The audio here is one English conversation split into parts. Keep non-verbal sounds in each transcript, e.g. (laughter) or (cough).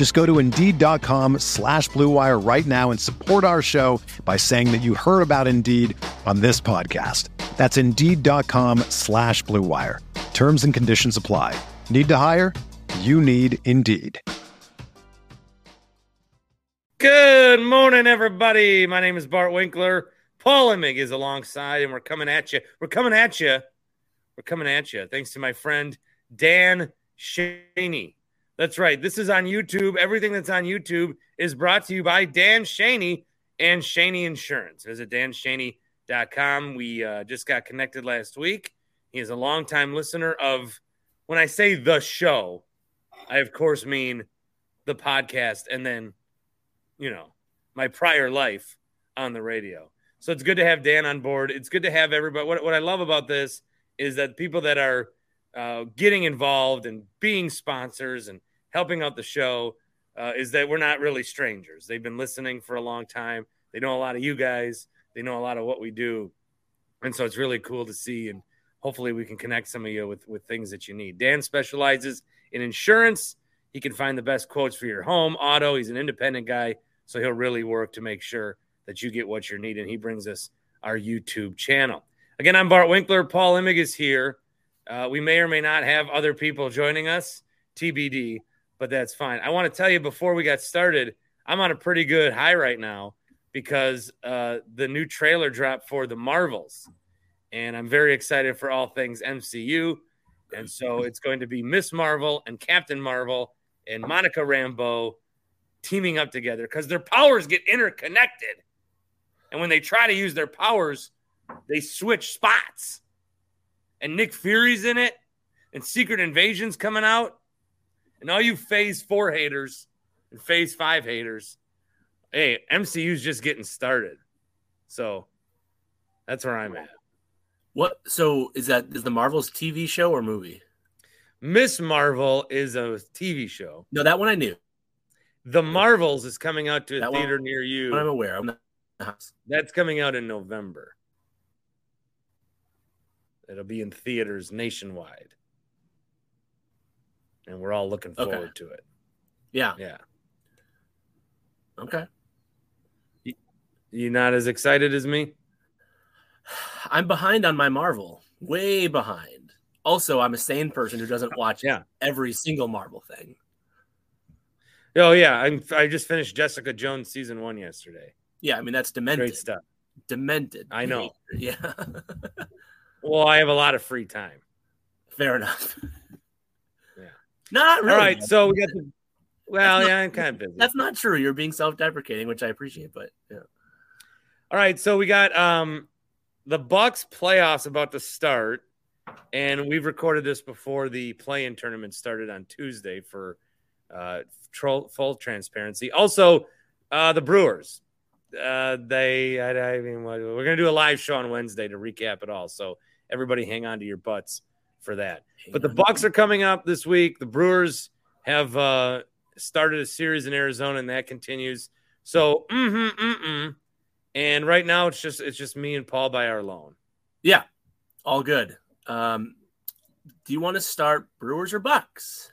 Just go to Indeed.com slash BlueWire right now and support our show by saying that you heard about Indeed on this podcast. That's Indeed.com slash BlueWire. Terms and conditions apply. Need to hire? You need Indeed. Good morning, everybody. My name is Bart Winkler. Paul Imig is alongside, and we're coming at you. We're coming at you. We're coming at you. Thanks to my friend Dan Shaney. That's right. This is on YouTube. Everything that's on YouTube is brought to you by Dan Shaney and Shaney Insurance. Visit danshaney.com. We uh, just got connected last week. He is a longtime listener of, when I say the show, I of course mean the podcast and then, you know, my prior life on the radio. So it's good to have Dan on board. It's good to have everybody. What, what I love about this is that people that are uh, getting involved and being sponsors and helping out the show uh, is that we're not really strangers. They've been listening for a long time. They know a lot of you guys. They know a lot of what we do, and so it's really cool to see. And hopefully, we can connect some of you with with things that you need. Dan specializes in insurance. He can find the best quotes for your home, auto. He's an independent guy, so he'll really work to make sure that you get what you're needing. He brings us our YouTube channel. Again, I'm Bart Winkler. Paul Imig is here. Uh, we may or may not have other people joining us, TBD, but that's fine. I want to tell you before we got started, I'm on a pretty good high right now because uh, the new trailer dropped for the Marvels, and I'm very excited for all things MCU. And so (laughs) it's going to be Miss Marvel and Captain Marvel and Monica Rambeau teaming up together because their powers get interconnected. And when they try to use their powers, they switch spots. And Nick Fury's in it, and Secret Invasion's coming out. And all you phase four haters and phase five haters, hey, MCU's just getting started. So that's where I'm at. What? So is that is the Marvel's TV show or movie? Miss Marvel is a TV show. No, that one I knew. The Marvels is coming out to a That theater one- near you. I'm aware. I'm not. That's coming out in November. It'll be in theaters nationwide. And we're all looking Okay. forward to it. Yeah. Yeah. Okay. You not as excited as me? (sighs) I'm behind on my Marvel. Way behind. Also, I'm a sane person who doesn't watch Yeah. every single Marvel thing. Oh yeah, I'm I just finished Jessica Jones season 1 yesterday. Yeah, I mean that's demented. Great stuff. Demented. I know. (laughs) Yeah. Well, I have a lot of free time. Fair enough. (laughs) Not really. All right, so we got the Well, That's not- yeah, I'm kind of busy. that's not true. You're being self-deprecating, which I appreciate, but yeah. All right, so we got um the Bucks playoffs about to start, and we've recorded this before the play-in tournament started on Tuesday for uh tro- full transparency. Also, uh the Brewers, uh they I, I mean we're gonna do a live show on Wednesday to recap it all. So everybody, hang on to your butts for that. But the Bucks are coming up this week. The Brewers have uh, started a series in Arizona, and that continues. So, mm-hmm, mm-mm. and right now it's just it's just me and Paul by our loan. Yeah, all good. Um, do you want to start Brewers or Bucks?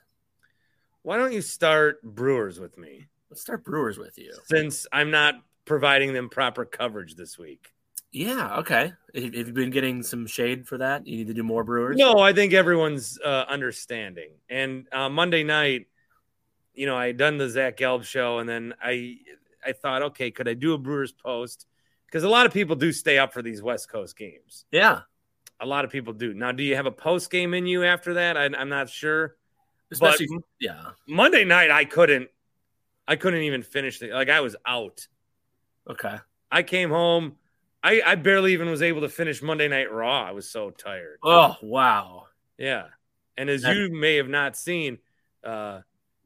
Why don't you start Brewers with me, Let's start Brewers with you. since I'm not providing them proper coverage this week? Yeah, okay. Have you been getting some shade for that? You need to do more Brewers. No, I think everyone's uh, understanding. And uh, Monday night, you know, I had done the Zach Gelb show, and then I I thought, okay, could I do a Brewers post? Because a lot of people do stay up for these West Coast games. Yeah, A lot of people do. Now, do you have a post game in you after that? I, I'm not sure. Especially, yeah. Monday night, I couldn't. I couldn't even finish the like. I was out. Okay. I came home. I, I barely even was able to finish Monday Night Raw. I was so tired. Oh wow. Yeah. And as That- you may have not seen, uh,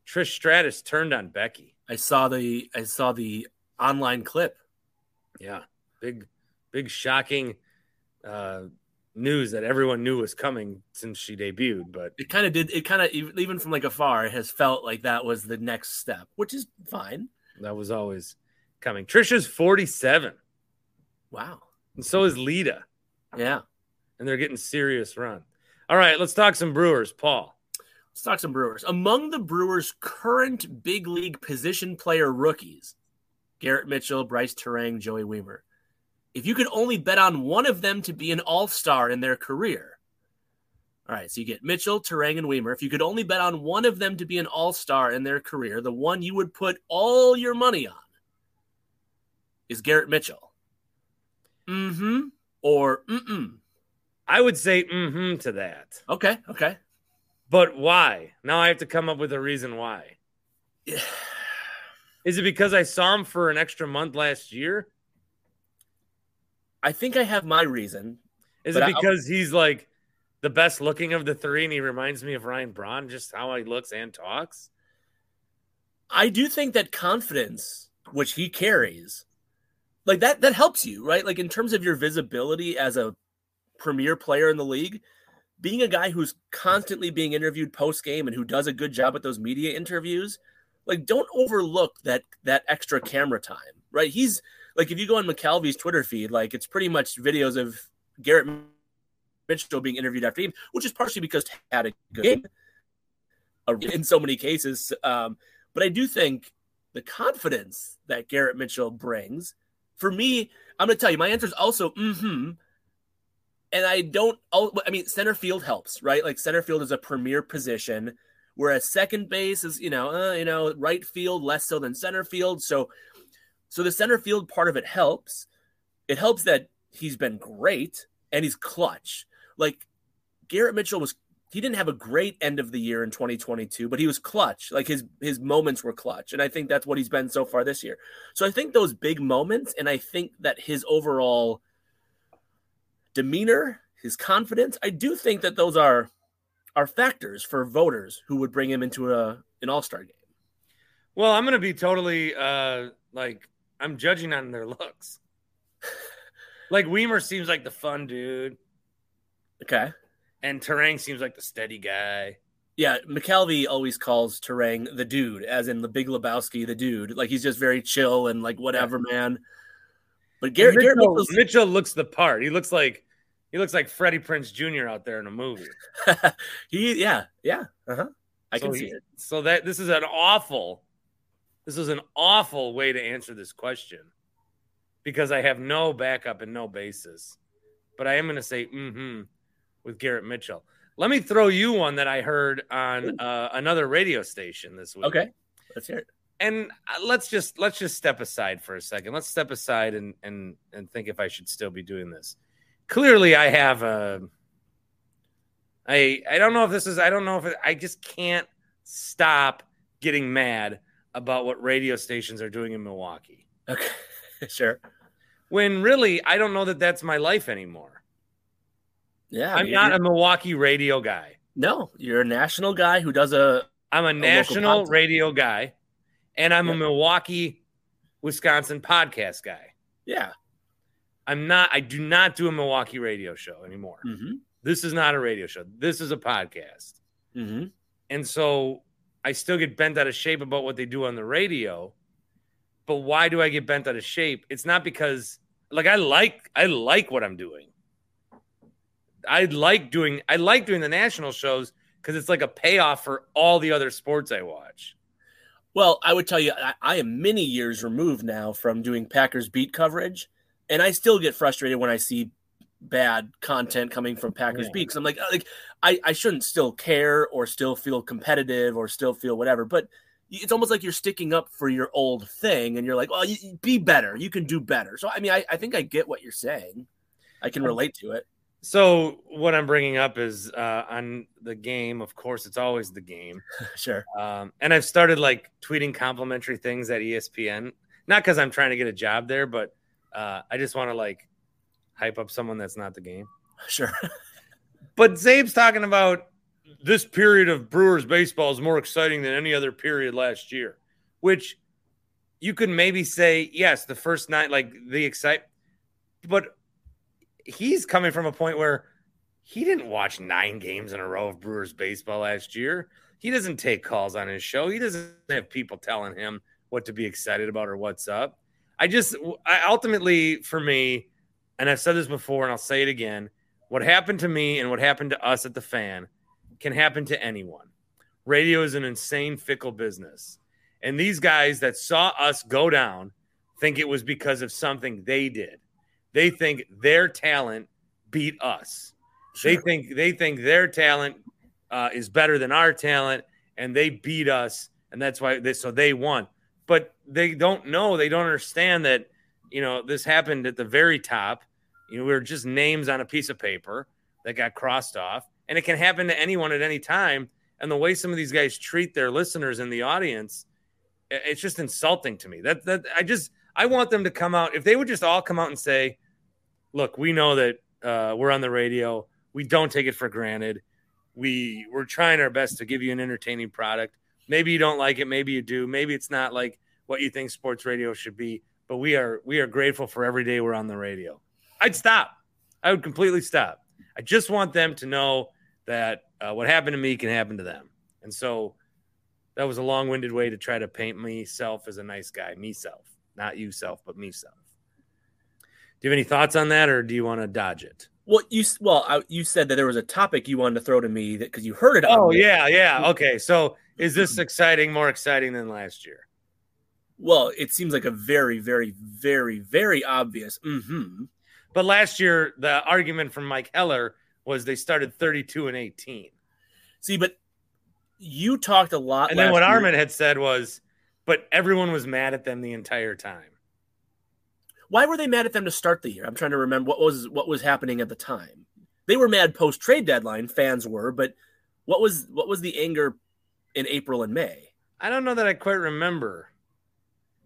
Trish Stratus turned on Becky. I saw the I saw the online clip. Yeah. Big, big shocking uh, news that everyone knew was coming since she debuted. But It kind of did. It kind of even from like afar, it has felt like that was the next step, which is fine. that was always coming. Trisha's 47, Wow. and so is Lita, Yeah. and they're getting serious run. All right, let's talk some Brewers, Paul. Let's talk some Brewers. Among the Brewers' current big league position player rookies, Garrett Mitchell, Brice Turang, Joey Wiemer. If you could only bet on one of them to be an all star in their career, all right, so you get Mitchell, Terang, and Wiemer. If you could only bet on one of them to be an all star in their career, the one you would put all your money on is Garrett Mitchell. Mm hmm. Or mm mm. I would say mm-hmm to that. Okay, okay. But why? Now I have to come up with a reason why. (sighs) Is it because I saw him for an extra month last year? I think I have my reason. Is it I- because he's like the best looking of the three and he reminds me of Ryan Braun, just how he looks and talks? I do think that confidence, which he carries, like that, that helps you, right? Like in terms of your visibility as a premier player in the league, being a guy who's constantly being interviewed post game and who does a good job at those media interviews, like don't overlook that that extra camera time, right? He's like if you go on McCalvy's Twitter feed, like it's pretty much videos of Garrett Mitchell being interviewed after game, which is partially because he had a good game uh, in so many cases. Um, but I do think the confidence that Garrett Mitchell brings, for me, I'm going to tell you, my answer is also mm-hmm. And I don't, I mean, center field helps, right? Like center field is a premier position, whereas second base is, you know, uh, you know, right field less so than center field. So, so the center field part of it helps. It helps that he's been great and he's clutch. Like Garrett Mitchell was he didn't have a great end of the year in 2022, but he was clutch. Like his his moments were clutch, and I think that's what he's been so far this year. So I think those big moments, and I think that his overall demeanor, his confidence, I do think that those are are factors for voters who would bring him into a an All Star game. Well, I'm gonna be totally uh like I'm judging on their looks. (laughs) like Wiemer seems like the fun dude, Okay. And Turang seems like the steady guy. Yeah, McCalvy always calls Turang the dude, as in the Big Lebowski, the dude. Like he's just very chill and like whatever, man. But Garrett, Garrett Mitchell, Mitchell's- Mitchell looks the part. He looks like he looks like Freddie Prinze Jr. out there in a movie. (laughs) he, yeah, yeah, uh huh. I So can see he- it. So that this is an awful, this is an awful way to answer this question because I have no backup and no basis. But I am going to say mm-hmm with Garrett Mitchell. Let me throw you one that I heard on uh, another radio station this week. Okay, let's hear it. and uh, let's just let's just step aside for a second. Let's step aside and and and think if I should still be doing this. Clearly, I have a. I I don't know if this is. I don't know if it, I just can't stop getting mad about what radio stations are doing in Milwaukee. Okay, (laughs) sure. When really, I don't know that that's my life anymore. Yeah, I'm not a Milwaukee radio guy. no. You're a national guy who does a. I'm a local national radio guy, and I'm a Milwaukee, Wisconsin podcast guy. Yeah. I'm not. I do not do a Milwaukee radio show anymore. Mm-hmm. This is not a radio show. This is a podcast, Mm-hmm. and so I still get bent out of shape about what they do on the radio. But why do I get bent out of shape? It's not because like I like I like what I'm doing. I like doing I like doing the national shows because it's like a payoff for all the other sports I watch. Well, I would tell you, I, I am many years removed now from doing Packers beat coverage, and I still get frustrated when I see bad content coming from Packers Yeah. beat. Because I'm like, like I, I shouldn't still care or still feel competitive or still feel whatever, but it's almost like you're sticking up for your old thing, and you're like, well, you, be better. You can do better. So I mean, I, I think I get what you're saying. I can relate to it. So what I'm bringing up is uh, on the game. Of course, it's always the game. (laughs) sure. Um, and I've started like tweeting complimentary things at ESPN, not because I'm trying to get a job there, but uh, I just want to like hype up someone that's not the game. (laughs) Sure. (laughs) but Zabe's talking about this period of Brewers baseball is more exciting than any other period last year, which you could maybe say, yes, the first night, like the excite, but he's coming from a point where he didn't watch nine games in a row of Brewers baseball last year. He doesn't take calls on his show. He doesn't have people telling him what to be excited about or what's up. I just, I ultimately, for me, and I've said this before and I'll say it again what happened to me and what happened to us at the fan can happen to anyone. Radio is an insane, fickle business. And these guys that saw us go down think it was because of something they did. They think their talent beat us. Sure. They think they think their talent uh, is better than our talent, and they beat us, and that's why they so they won. But they don't know, they don't understand that you know this happened at the very top. You know, we were just names on a piece of paper that got crossed off, and it can happen to anyone at any time. And the way some of these guys treat their listeners in the audience, it's just insulting to me. That that I just I want them to come out. If they would just all come out and say, "Look, we know that uh, we're on the radio. We don't take it for granted. We we're trying our best to give you an entertaining product. Maybe you don't like it. Maybe you do. Maybe it's not like what you think sports radio should be. But we are we are grateful for every day we're on the radio. I'd stop. I would completely stop. I just want them to know that uh, what happened to me can happen to them. And so that was a long-winded way to try to paint myself as a nice guy, me self, not you self, but me self. Do you have any thoughts on that, or do you want to dodge it? Well, you well, I, you said that there was a topic you wanted to throw to me that because you heard it. Oh yeah, yeah. (laughs) Okay, so is this (clears throat) exciting? More exciting than last year? Well, it seems like a very, very, very, very obvious. Mm-hmm. But last year, the argument from Mike Heller was they started 32 and 18. See, but you talked a lot. And then what Armin had said was, but everyone was mad at them the entire time. Why were they mad at them to start the year? I'm trying to remember what was what was happening at the time. They were mad post trade deadline, fans were, but what was what was the anger in April and May? I don't know that I quite remember.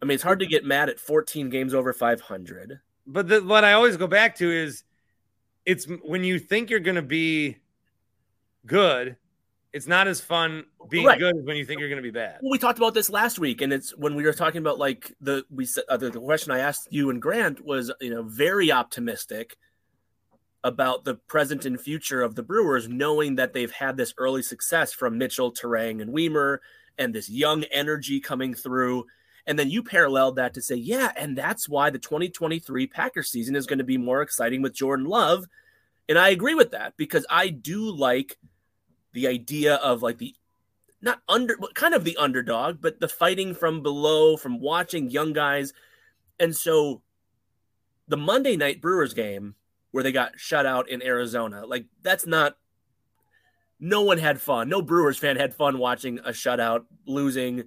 I mean, it's hard to get mad at 14 games over 500 but the, what I always go back to is it's when you think you're going to be good, it's not as fun being right. good as when you think you're going to be bad. Well, we talked about this last week, and it's when we were talking about like the we said uh, the, the question I asked you and Grant was you know very optimistic about the present and future of the Brewers, knowing that they've had this early success from Mitchell, Turang, and Wiemer, and this young energy coming through. And then you paralleled that to say, yeah, and that's why the 2023 Packers season is going to be more exciting with Jordan Love. And I agree with that because I do like the idea of like the not under kind of the underdog, but the fighting from below, from watching young guys. And so the Monday night Brewers game where they got shut out in Arizona, like that's not no one had fun. No Brewers fan had fun watching a shutout, losing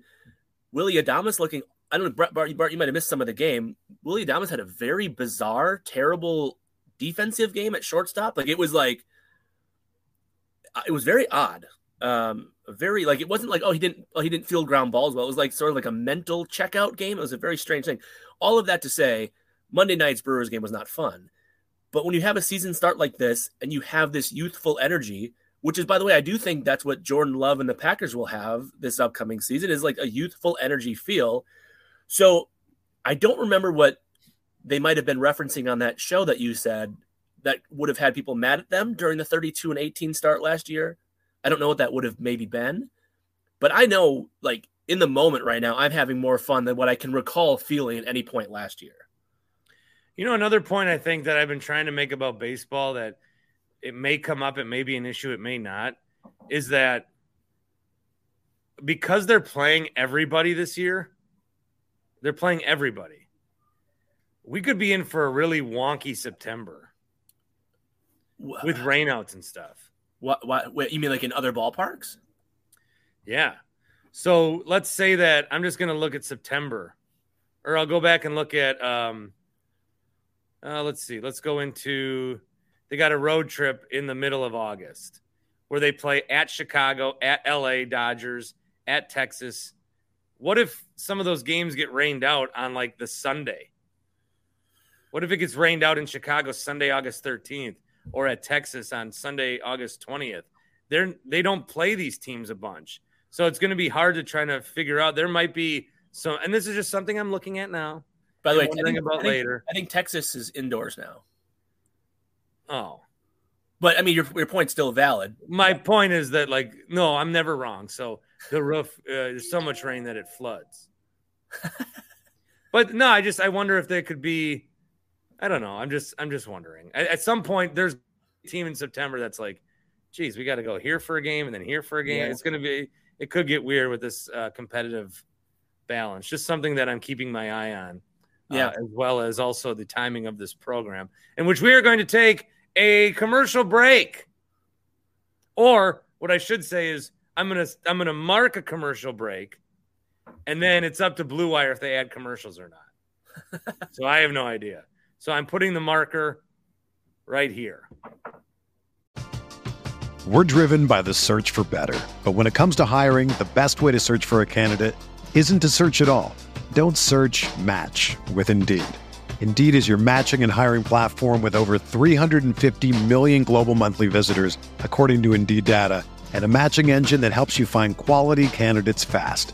Willie Adames looking. I don't know, Bart, Bart, you might have missed some of the game. Willie Adames had a very bizarre, terrible defensive game at shortstop. Like it was like, it was very odd. Um, very like it wasn't like oh he didn't oh, he didn't field ground balls well. It was like sort of like a mental checkout game. It was a very strange thing. All of that to say, Monday night's Brewers game was not fun. But when you have a season start like this and you have this youthful energy, which is, by the way, I do think that's what Jordan Love and the Packers will have this upcoming season is like a youthful energy feel. So I don't remember what they might have been referencing on that show that you said that would have had people mad at them during the 32 and 18 start last year. I don't know what that would have maybe been, but I know like in the moment right now, I'm having more fun than what I can recall feeling at any point last year. You know, another point I think that I've been trying to make about baseball that – it may come up, it may be an issue, it may not, is that because they're playing everybody this year, they're playing everybody. We could be in for a really wonky September with rainouts and stuff. What, what, what you mean like in other ballparks? Yeah. So let's say that I'm just going to look at September, or I'll go back and look at. Um, uh, let's see. Let's go into they got a road trip in the middle of August where they play at Chicago, at LA Dodgers, at Texas. What if some of those games get rained out on like the Sunday? What if it gets rained out in Chicago Sunday, August 13th, or at Texas on Sunday, August 20th? They're they don't play these teams a bunch. So it's going to be hard to try to figure out. There might be some, and this is just something I'm looking at now. By the way, think, about I think- later. I think Texas is indoors now. Oh, But I mean, your your point's still valid. my point is that like no, I'm never wrong. So the roof, uh, there's so much rain that it floods. (laughs) but no, I just I wonder if there could be. I don't know. I'm just I'm just wondering. At, at some point, there's a team in September that's like, geez, we got to go here for a game and then here for a game. Yeah. It's gonna be. It could get weird with this uh, competitive balance. Just something that I'm keeping my eye on. uh, Yeah. as well as also the timing of this program, in which we are going to take a commercial break. Or what I should say is I'm gonna I'm gonna mark a commercial break, and then it's up to Blue Wire if they add commercials or not. (laughs) so I have no idea. So I'm putting the marker right here. We're driven by the search for better. But when it comes to hiring, the best way to search for a candidate isn't to search at all. Don't search match with Indeed. Indeed is your matching and hiring platform with over 350 million global monthly visitors, according to Indeed data, and a matching engine that helps you find quality candidates fast.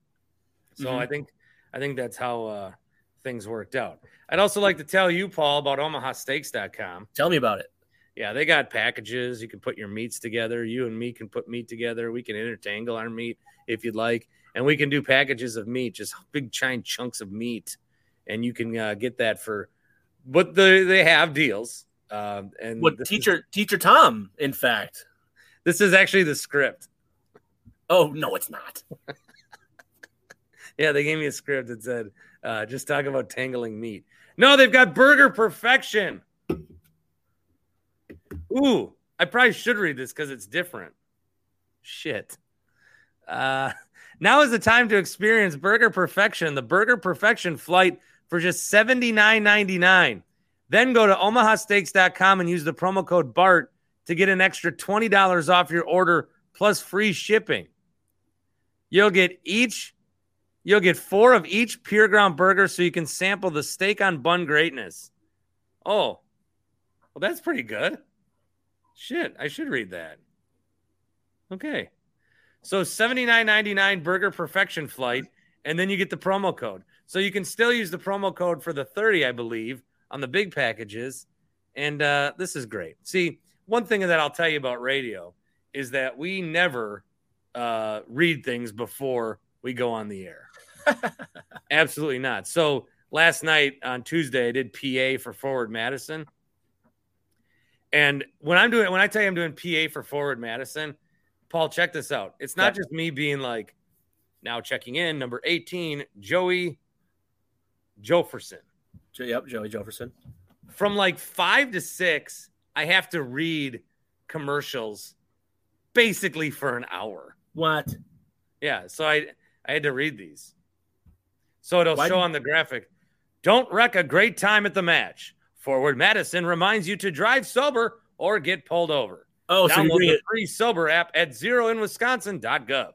So Mhm. I think I think that's how uh, things worked out. I'd also like to tell you, Paul, about OmahaSteaks.com. tell me about it. Yeah, they got packages. You can put your meats together. You and me can put meat together. We can intertangle our meat if you'd like, and we can do packages of meat, just big giant chunks of meat, and you can uh, get that for. But the, they have deals. Uh, and What teacher Is, teacher Tom? In fact. this is actually the script. Oh no, it's not. (laughs) Yeah, they gave me a script that said, uh, just talk about tangling meat. No, they've got burger perfection. Ooh, I probably should read this because it's different. Shit. Uh, now is the time to experience burger perfection, the burger perfection flight for just $79.99. Then go to omahasteaks.com and use the promo code BART to get an extra $20 off your order plus free shipping. You'll get each You'll get four of each pure ground burger so you can sample the steak on bun greatness. Oh, well, that's pretty good. Shit, I should read that. Okay. So $79.99 burger perfection flight, and then you get the promo code. So you can still use the promo code for the 30, I believe, on the big packages. And uh, this is great. See, one thing that I'll tell you about radio is that we never uh, read things before we go on the air. Absolutely not. So last night on Tuesday, I did PA for Forward Madison. And when I'm doing, when I tell you I'm doing PA for Forward Madison, Paul, check this out. It's not just me being like, now checking in, number 18, Joey Jofferson. Yep, Joey Jefferson. From like five to six, I have to read commercials basically for an hour. What? Yeah, so I I had to read these. So it'll Why show on the graphic. Don't wreck a great time at the match. Forward Madison reminds you to drive sober or get pulled over. Oh, so Download doing the free sober app at zeroinwisconsin.gov.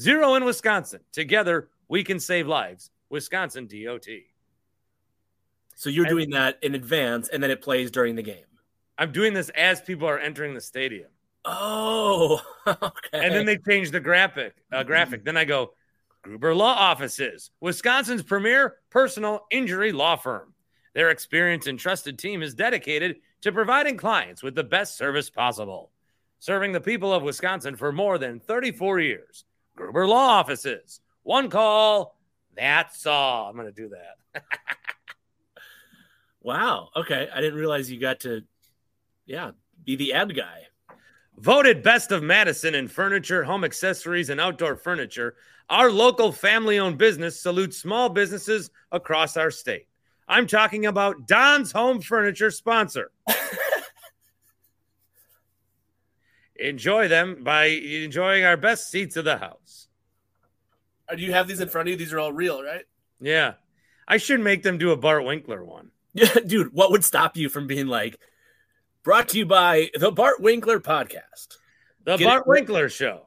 Zero in Wisconsin. Together we can save lives. Wisconsin DOT. So you're doing that in advance, and then it plays during the game. I'm doing this as people are entering the stadium. Oh, (laughs) okay. And then they change the graphic. Uh, graphic. Then I go, Gruber Law Offices, Wisconsin's premier personal injury law firm. Their experienced and trusted team is dedicated to providing clients with the best service possible. Serving the people of Wisconsin for more than 34 years. Gruber Law Offices. One call. That's all. I'm going to do that. (laughs) wow. Okay, I didn't realize you got to, yeah, be the ad guy. Voted best of Madison in furniture, home accessories, and outdoor furniture, our local family owned business salutes small businesses across our state. I'm talking about Don's Home Furniture sponsor. (laughs) Enjoy them by enjoying our best seats of the house. Uh, Do you have these in front of you? These are all real, right? Yeah. I should make them do a Bart Winkler one. Yeah, (laughs) dude. What would stop you from being like, brought to you by the Bart Winkler podcast? The Get Bart it- Winkler Show.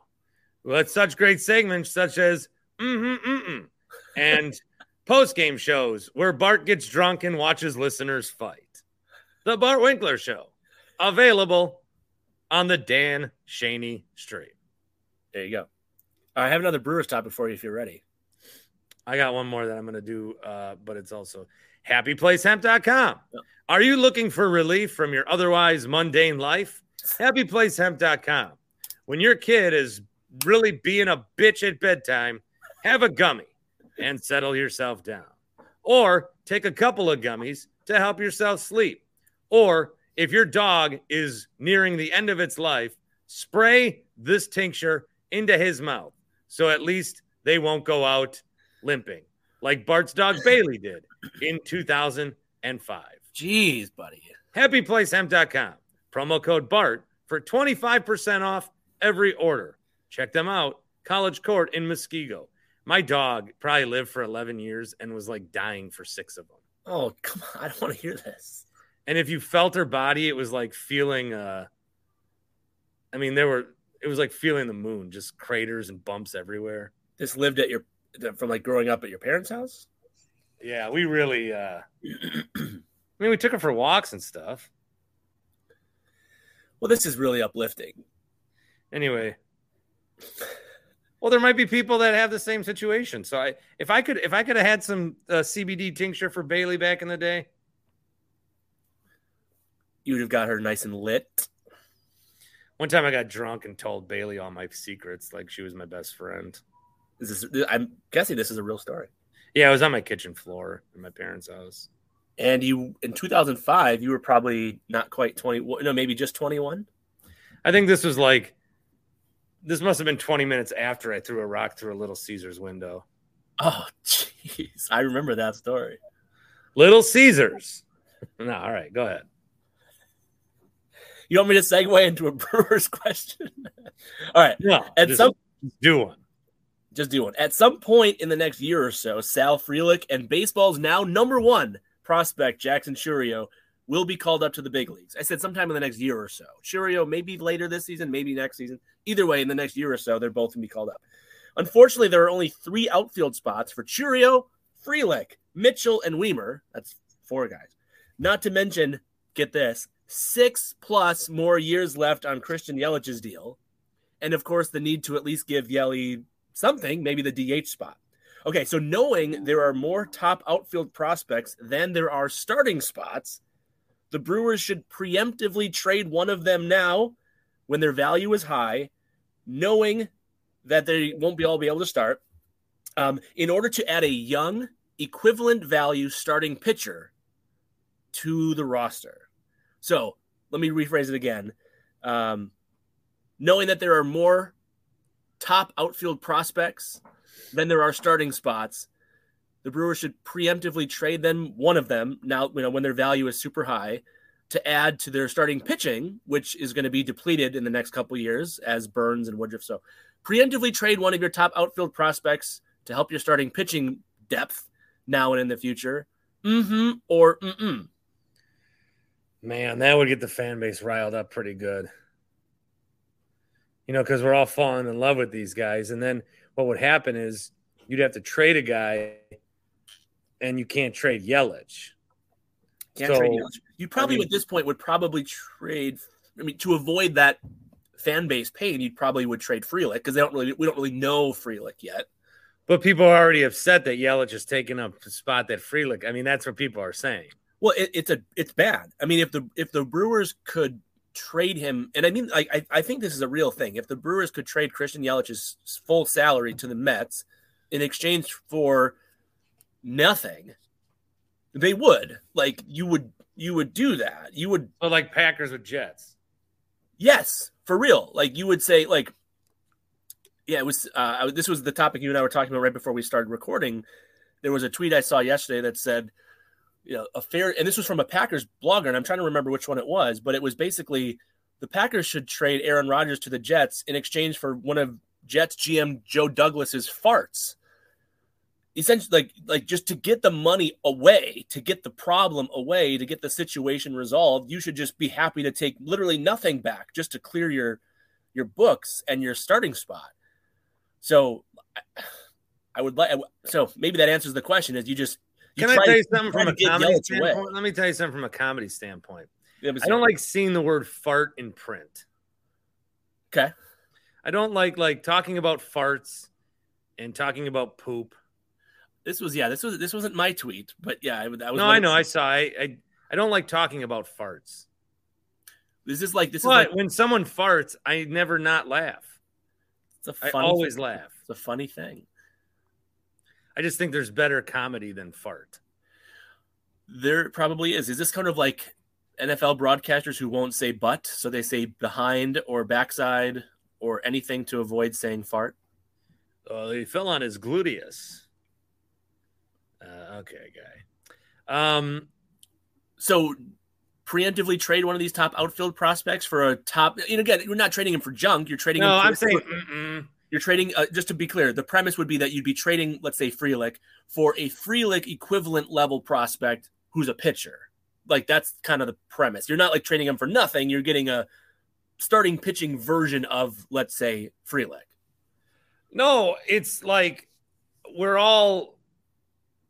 With such great segments such as mm-hmm, mm-mm, and (laughs) post game shows where Bart gets drunk and watches listeners fight. The Bart Winkler Show. Available on the Dan Shaney Street. There you go. I have another Brewers topic for you if you're ready. I got one more that I'm going to do, uh, but it's also happyplacehemp.com. Yep. Are you looking for relief from your otherwise mundane life? (laughs) Happyplacehemp.com. When your kid is really being a bitch at bedtime, have a gummy and settle yourself down. Or take a couple of gummies to help yourself sleep. Or if your dog is nearing the end of its life, spray this tincture into his mouth so at least they won't go out limping like Bart's dog (laughs) Bailey did in 2005. Jeez, buddy. HappyPlaceHemp.com. Promo code BART for 25% off every order. Check them out. College Court in Muskego. My dog probably lived for 11 years and was like dying for six of them. Oh, come on. (laughs) I don't want to hear this. And if you felt her body, it was like feeling, uh, I mean, there were, it was like feeling the moon, just craters and bumps everywhere. This lived at your, from like growing up at your parents' house? Yeah, we really, uh, (clears throat) I mean, we took her for walks and stuff. Well, this is really uplifting. Anyway, well, there might be people that have the same situation. So I, if I could, if I could have had some uh, CBD tincture for Bailey back in the day, You would have got her nice and lit. one time I got drunk and told Bailey all my secrets, like she was my best friend. Is this, I'm guessing this is a real story. Yeah, I was on my kitchen floor in my parents' house. And you, in 2005, you were probably not quite 20, no, maybe just 21. I think this was like, this must have been 20 minutes after I threw a rock through a Little Caesars window. Oh, (laughs) jeez. I remember that story. Little Caesars. No, all right, go ahead. You want me to segue into a (laughs) Brewers question? (laughs) All right. No, At just, some do one. just do one. At some point in the next year or so, Sal Frelick and baseball's now number one prospect, Jackson Chourio, will be called up to the big leagues. I said sometime in the next year or so. Chourio, maybe later this season, maybe next season. Either way, in the next year or so, they're both going to be called up. Unfortunately, there are only three outfield spots for Chourio, Frelick, Mitchell, and Wiemer. That's four guys. Not to mention, get this, six plus more years left on Christian Yelich's deal. And of course, the need to at least give Yelly something, maybe the DH spot. Okay, so knowing there are more top outfield prospects than there are starting spots, the Brewers should preemptively trade one of them now when their value is high, knowing that they won't be all be able to start, um, in order to add a young, equivalent value starting pitcher to the roster. So let me rephrase it again. Um, knowing that there are more top outfield prospects than there are starting spots, the Brewers should preemptively trade them one of them now, you know, when their value is super high, to add to their starting pitching, which is going to be depleted in the next couple years as Burnes and Woodruff. So, preemptively trade one of your top outfield prospects to help your starting pitching depth now and in the future. Mm-hmm or mm-mm. Man, that would get the fan base riled up pretty good. You know, because we're all falling in love with these guys. And then what would happen is you'd have to trade a guy and you can't trade Yelich. Can't so, trade Yelich. You probably I mean, at this point would probably trade. I mean, to avoid that fan base pain, you probably would trade Frelick because they don't really we don't really know Frelick yet. But people are already upset that Yelich is taking up the spot that Frelick. I mean, that's what people are saying. Well, it, it's a it's bad. I mean, if the if the Brewers could trade him, and I mean, like I I think this is a real thing. If the Brewers could trade Christian Yelich's full salary to the Mets in exchange for nothing, they would. Like you would you would do that. You would so like Packers with Jets. Yes, for real. Like you would say like yeah, it was uh this was the topic you and I were talking about right before we started recording. There was a tweet I saw yesterday that said you know, a fair, and this was from a Packers blogger, and I'm trying to remember which one it was, but it was basically the Packers should trade Aaron Rodgers to the Jets in exchange for one of Jets GM Joe Douglas's farts. Essentially, like, like just to get the money away, to get the problem away, to get the situation resolved, you should just be happy to take literally nothing back just to clear your your books and your starting spot. So, I would like. So maybe that answers the question: is you just can I tell you something from a comedy standpoint? Away. Let me tell you something from a comedy standpoint. Yeah, I don't like seeing the word fart in print. Okay. I don't like like talking about farts and talking about poop. This was yeah. This was this wasn't my tweet, but yeah, that was. No, I know. I saw. I, I I don't like talking about farts. This is like this but is like when someone farts, I never not laugh. It's a funny I always thing. laugh. It's a funny thing. I just think there's better comedy than fart. There probably is. Is this kind of like NFL broadcasters who won't say butt, so they say behind or backside or anything to avoid saying fart? Oh, he fell on his gluteus. Okay, guy. Um, so preemptively trade one of these top outfield prospects for a top. You know, again, you're not trading him for junk. You're trading. No, him I'm saying. (laughs) Mm-mm. You're trading, uh, just to be clear, the premise would be that you'd be trading, let's say, Frelick for a Frelick equivalent level prospect who's a pitcher. Like that's kind of the premise. You're not like trading him for nothing. You're getting a starting pitching version of, let's say, Frelick. No, it's like we're all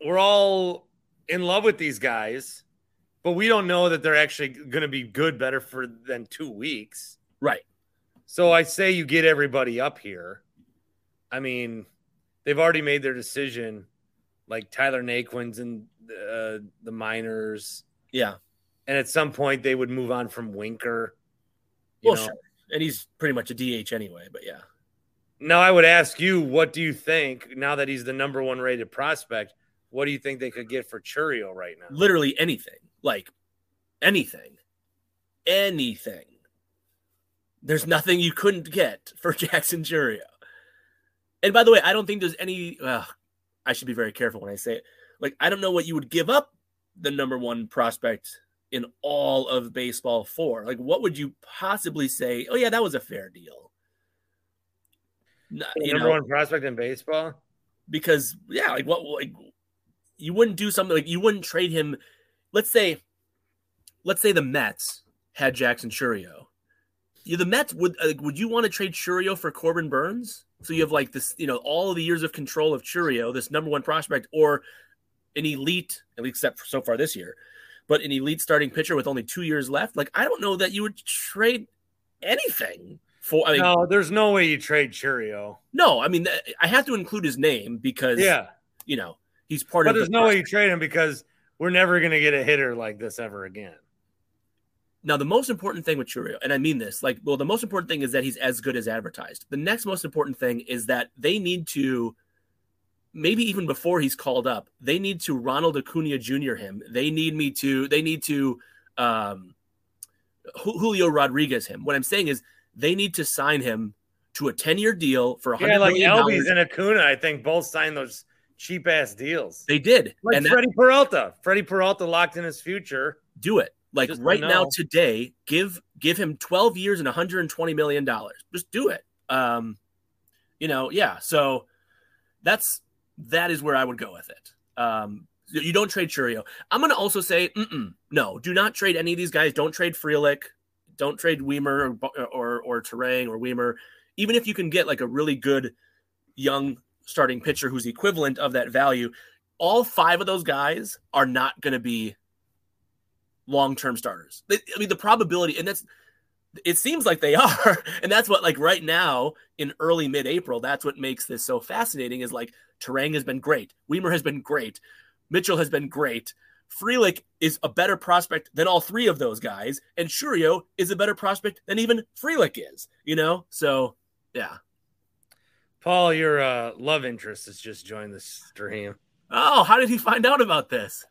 we're all in love with these guys, but we don't know that they're actually going to be good better for than two weeks. Right. So I say you get everybody up here. I mean, they've already made their decision, like Tyler Naquin's and uh, the minors. Yeah. And at some point, they would move on from Winker. well, know. sure. And he's pretty much a DH anyway, but yeah. Now, I would ask you, what do you think now that he's the number one rated prospect? What do you think they could get for Chourio right now? Literally anything. Like anything. Anything. There's nothing you couldn't get for (laughs) Jackson Churio. And by the way, I don't think there's any. Uh, I should be very careful when I say it. Like, I don't know what you would give up the number one prospect in all of baseball for. Like, what would you possibly say? Oh, yeah, that was a fair deal. You number know, one prospect in baseball? Because, yeah, like, what, like, you wouldn't do something like you wouldn't trade him. Let's say, let's say the Mets had Jackson Chourio. You, the Mets would like, would you want to trade Chourio for Corbin Burnes? So you have like this, you know, all of the years of control of Chourio, this number one prospect, or an elite, at least except so far this year, but an elite starting pitcher with only two years left. Like I don't know that you would trade anything for. I mean, no, there's no way you trade Chourio. No, I mean I have to include his name because yeah, you know he's part but of. But there's the no way you trade him because we're never going to get a hitter like this ever again. Now, the most important thing with Chourio, and I mean this, like, well, the most important thing is that he's as good as advertised. The next most important thing is that they need to, maybe even before he's called up, they need to Ronald Acuna Jr. him. They need me to, they need to um, Julio Rodriguez him. What I'm saying is they need to sign him to a 10 year deal for a Yeah, hundred like million Albies and Acuna, I think both signed those cheap ass deals. They did, Like and that- Freddie Peralta. Freddie Peralta locked in his future. do it. Like Just right now, today, give give him 12 years and 120 million dollars. Just do it. Um, you know, yeah. So that's that is where I would go with it. Um, you don't trade Chourio. I'm going to also say, mm-mm, no, do not trade any of these guys. Don't trade Frelick. Don't trade Wiemer or or or Turang or Wiemer. Even if you can get like a really good young starting pitcher who's equivalent of that value, all five of those guys are not going to be long-term starters. I mean, the probability, and that's it seems like they (laughs) are, and that's what like right now in early mid-April, that's what makes this so fascinating. Is like Turang has been great, Wiemer has been great, Mitchell has been great. Frelick is a better prospect than all three of those guys, and Chourio is a better prospect than even Frelick is. You know, so yeah. Paul, your uh, love interest has just joined the stream. Oh, how did he find out about this?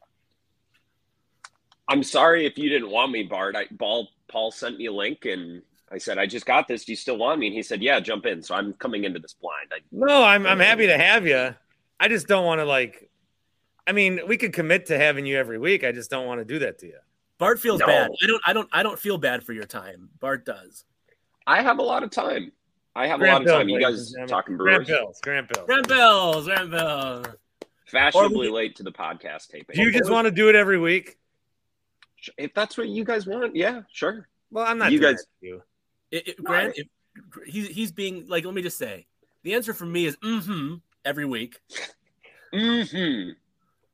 I'm sorry if you didn't want me, Bart. I, Paul, Paul sent me a link and I said, I just got this. Do you still want me? And he said, Yeah, jump in. So I'm coming into this blind. I, No, I'm I'm happy to have you. I just don't want to like. I mean, we could commit to having you every week. I just don't want to do that to you. Bart feels No. bad. I don't. I don't. I don't feel bad for your time. Bart does. I have a lot of time. I have Grant a lot of time. You guys and gentlemen. talking Grant Brewers? Bilse, Grant Bilse. Grant Bilse. Grant Bilse. Fashionably we- late to the podcast taping. Do you just want to do it every week? If that's what you guys want, yeah, sure. Well, I'm not. You guys- you. It, it, Grant, if, he's he's being like. Let me just say, the answer for me is mm-hmm every week. Mm hmm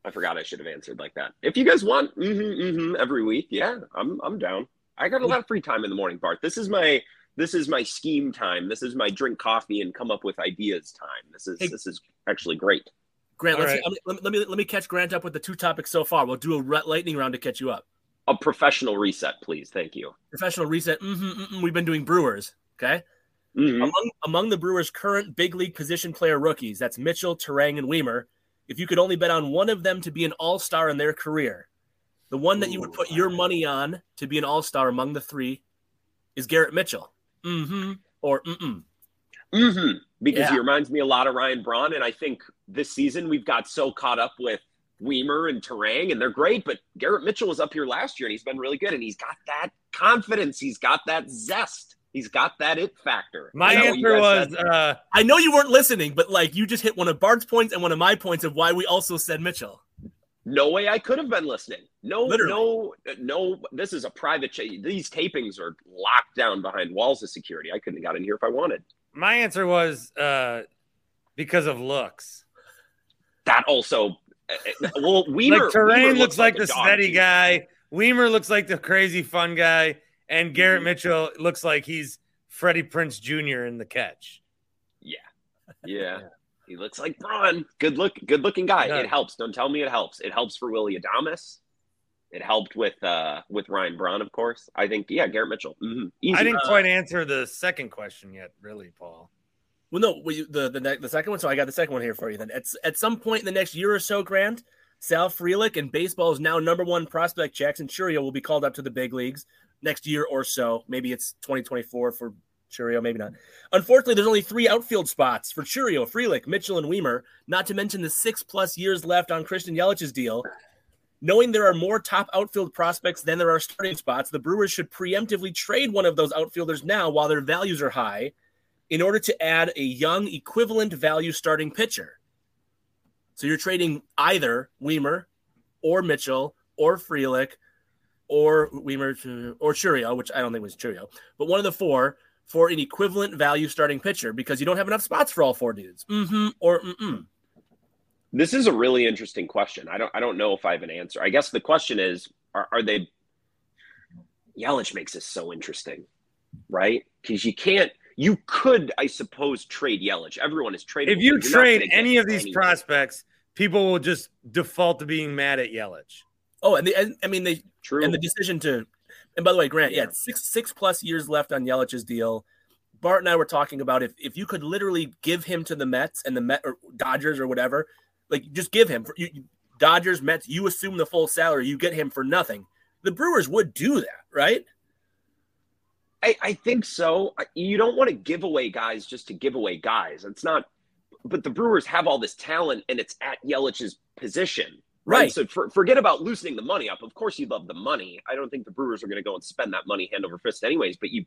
I forgot I should have answered like that. If you guys want mm-hmm, mm-hmm every week, yeah, I'm I'm down. I got a lot of free time in the morning, Bart. This is my this is my scheme time. This is my drink coffee and come up with ideas time. This is Hey. this is actually great. Grant, All let's, right. let, me, let me let me catch Grant up with the two topics so far. We'll do a lightning round to catch you up. A professional reset, please. Thank you. Professional reset. Mm-hmm, mm-hmm. We've been doing Brewers. Okay. Mhm. Among among the Brewers' current big league position player rookies, that's Mitchell, Turang, and Wiemer. If you could only bet on one of them to be an All Star in their career, the one that you would put your money on to be an All Star among the three is Garrett Mitchell. Mm-hmm. Or mm-mm. hmm Because Yeah. he reminds me a lot of Ryan Braun, and I think this season we've got so caught up with Wiemer and Turang, and they're great. But Garrett Mitchell was up here last year, and he's been really good, and he's got that confidence, he's got that zest, he's got that it factor. My Is that what you answer was uh, I know you weren't listening, but like you just hit one of Bart's points and one of my points of why we also said Mitchell. No way I could have been listening. No, Literally. no, no. This is a private. Ch- these tapings are locked down behind walls of security. I couldn't have got in here if I wanted. my answer was uh, because of looks. That also. uh, uh, Well, (laughs) Wiemer. like Turang Wiemer looks like a the steady too. guy. Wiemer looks like the crazy fun guy, and Garrett Mhm. Mitchell looks like he's Freddie Prinze Jr. in the catch. Yeah. Yeah. He looks like Braun. Good look, good looking guy. Yeah. It helps. Don't tell me it helps. It helps for Willy Adames. It helped with uh with Ryan Braun, of course. I think, yeah, Garrett Mitchell. hmm Easy. I didn't Uh, quite answer the second question yet, really, Paul. Well, no, well, you- the the the second one. So I got the second one here for you. Then at at some point in the next year or so, Grant Sal Frelick and baseball's now number one prospect Jackson Chourio will be called up to the big leagues next year or so. Maybe it's 2024 for Chourio, maybe not. Unfortunately, there's only three outfield spots for Chourio, Frelick, Mitchell, and Wiemer. Not to mention the six plus years left on Christian Yelich's deal. Knowing there are more top outfield prospects than there are starting spots, the Brewers should preemptively trade one of those outfielders now while their values are high in order to add a young equivalent value starting pitcher. So you're trading either Wiemer or Mitchell or Frelick or Wiemer or Chourio, which I don't think was Chourio, but one of the four for an equivalent value starting pitcher because you don't have enough spots for all four dudes. Mm-hmm or mm-mm. This is a really interesting question. I don't I don't know if I have an answer. I guess the question is, are, are they Yelich makes this so interesting, right? Because you can't you could, I suppose, trade Yelich. Everyone is trading. If you You're trade any of these anyone. prospects, people will just default to being mad at Yelich. Oh, and, the, and I mean they True. and the decision to And by the way, Grant, yeah, six six plus years left on Yelich's deal. Bart and I were talking about if if you could literally give him to the Mets and the Met or Dodgers or whatever, like just give him for you, Dodgers, Mets, you assume the full salary, you get him for nothing. The Brewers would do that, right? I, I think so. You don't want to give away guys just to give away guys. It's not, but the Brewers have all this talent and it's at Yelich's position. Right. right. So for, forget about loosening the money up. Of course, you love the money. I don't think the Brewers are going to go and spend that money hand over fist, anyways. But you,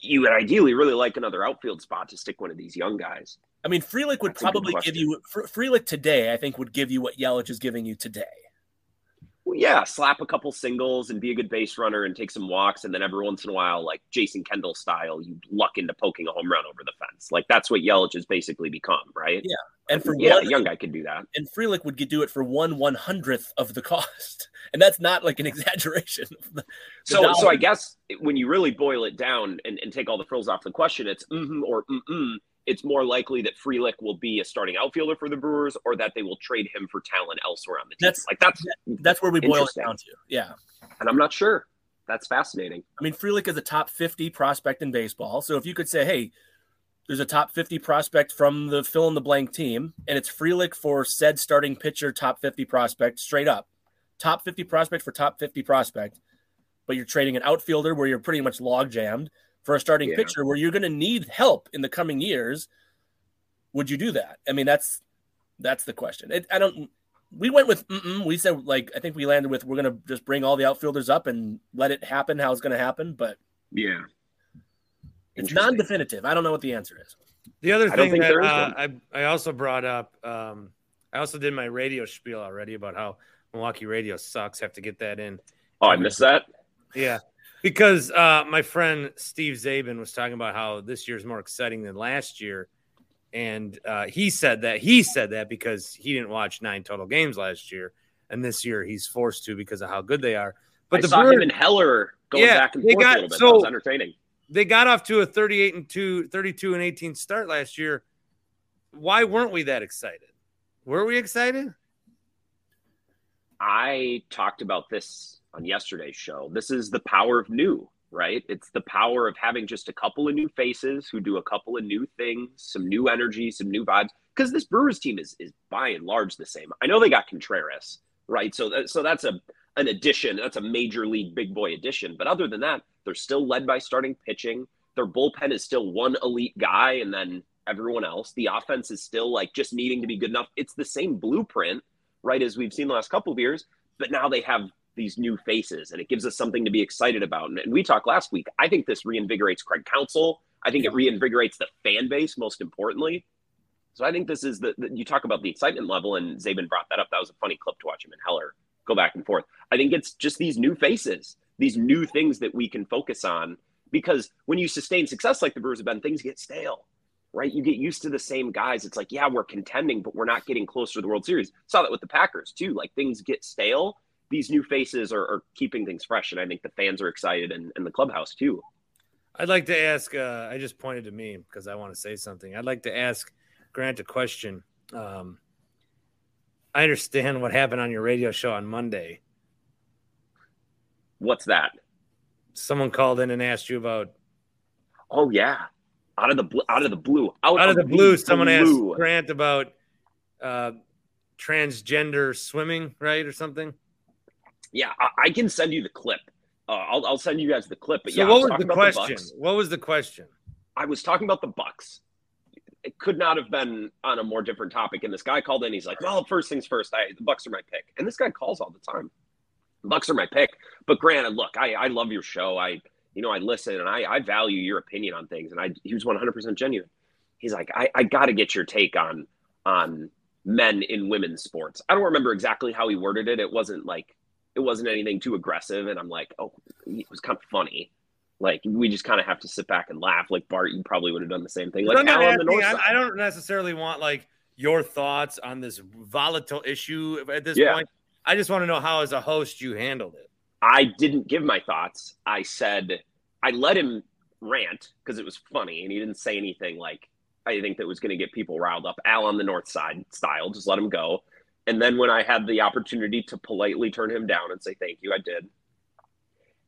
you would ideally really like another outfield spot to stick one of these young guys. I mean, Frelick would That's probably give you Frelick today. I think would give you what Yelich is giving you today well, yeah, slap a couple singles and be a good base runner and take some walks, and then every once in a while, like Jason Kendall style, you luck into poking a home run over the fence. Like that's what Yelich has basically become, right? Yeah, and for yeah, one, a young guy could do that. And Frelick would do it for one one hundredth of the cost, (laughs) and that's not like an exaggeration. The, (laughs) the so, dollar. so I guess when you really boil it down and, and take all the frills off the question, it's mm-hmm or mm-mm it's more likely that Frelick will be a starting outfielder for the Brewers or that they will trade him for talent elsewhere on the team. That's like that's that's where we boil it down to. Yeah. And I'm not sure. That's fascinating. I mean, Frelick is a top 50 prospect in baseball. So if you could say, hey, there's a top 50 prospect from the fill in the blank team, and it's Frelick for said starting pitcher, top 50 prospect, straight up. Top 50 prospect for top 50 prospect, but you're trading an outfielder where you're pretty much log jammed for a starting yeah. pitcher where you're going to need help in the coming years, would you do that? I mean, that's that's the question. It, I don't. We went with we said like I think we landed with we're going to just bring all the outfielders up and let it happen how it's going to happen. But yeah, it's non-definitive. I don't know what the answer is. The other thing that uh, I I also brought up, um, I also did my radio spiel already about how Milwaukee radio sucks. Have to get that in. Oh, I missed that. Yeah, because uh, my friend Steve Czaban was talking about how this year is more exciting than last year, and uh, he said that he said that because he didn't watch nine total games last year, and this year he's forced to because of how good they are. But I the saw Brewers, him and Heller going yeah, back and forth got, a little bit. So, that was entertaining. They got off to a 38 and 2, 32 and 18 start last year. Why weren't we that excited? Were we excited? I talked about this on yesterday's show. This is the power of new, right? It's the power of having just a couple of new faces who do a couple of new things, some new energy, some new vibes. Because this Brewers team is is by and large the same. I know they got Contreras, right? So that, so that's a an addition. That's a major league big boy addition. But other than that, they're still led by starting pitching. Their bullpen is still one elite guy, and then everyone else. The offense is still like just needing to be good enough. It's the same blueprint, right, as we've seen the last couple of years. But now they have these new faces and it gives us something to be excited about. And, we talked last week. I think this reinvigorates Craig Counsell. I think it reinvigorates the fan base, most importantly. So I think this is the, the, you talk about the excitement level, and Czaban brought that up. That was a funny clip to watch him and Heller go back and forth. I think it's just these new faces, these new things that we can focus on. Because when you sustain success like the Brewers have been, things get stale, right? You get used to the same guys. It's like, yeah, we're contending, but we're not getting closer to the World Series. Saw that with the Packers too. Like things get stale these new faces are, are, keeping things fresh, and I think the fans are excited, and, and the clubhouse too. I'd like to ask. Uh, I just pointed to me because I want to say something. I'd like to ask Grant a question. Um, I understand what happened on your radio show on Monday. What's that? Someone called in and asked you about. Oh yeah, out of the blue, out of the blue, out, out of the blue. Someone blue. asked Grant about uh, transgender swimming, right, or something. Yeah, I, I can send you the clip. Uh, I'll, I'll send you guys the clip. But so yeah, what was, was the question? The what was the question? I was talking about the Bucks. It could not have been on a more different topic. And this guy called in. He's like, "Well, first things first. I, the Bucks are my pick." And this guy calls all the time. Bucks are my pick. But granted, look, I, I love your show. I you know I listen and I, I value your opinion on things. And I he was 100 percent genuine. He's like, I, I got to get your take on on men in women's sports. I don't remember exactly how he worded it. It wasn't like it wasn't anything too aggressive. And I'm like, oh, it was kind of funny. Like we just kind of have to sit back and laugh. Like Bart, you probably would have done the same thing. Like asking, I, I, don't necessarily want like your thoughts on this volatile issue at this yeah. point. I just want to know how, as a host, you handled it. I didn't give my thoughts. I said I let him rant because it was funny, and he didn't say anything like I think that was going to get people riled up. Al on the north side style, just let him go. And then when I had the opportunity to politely turn him down and say thank you, I did.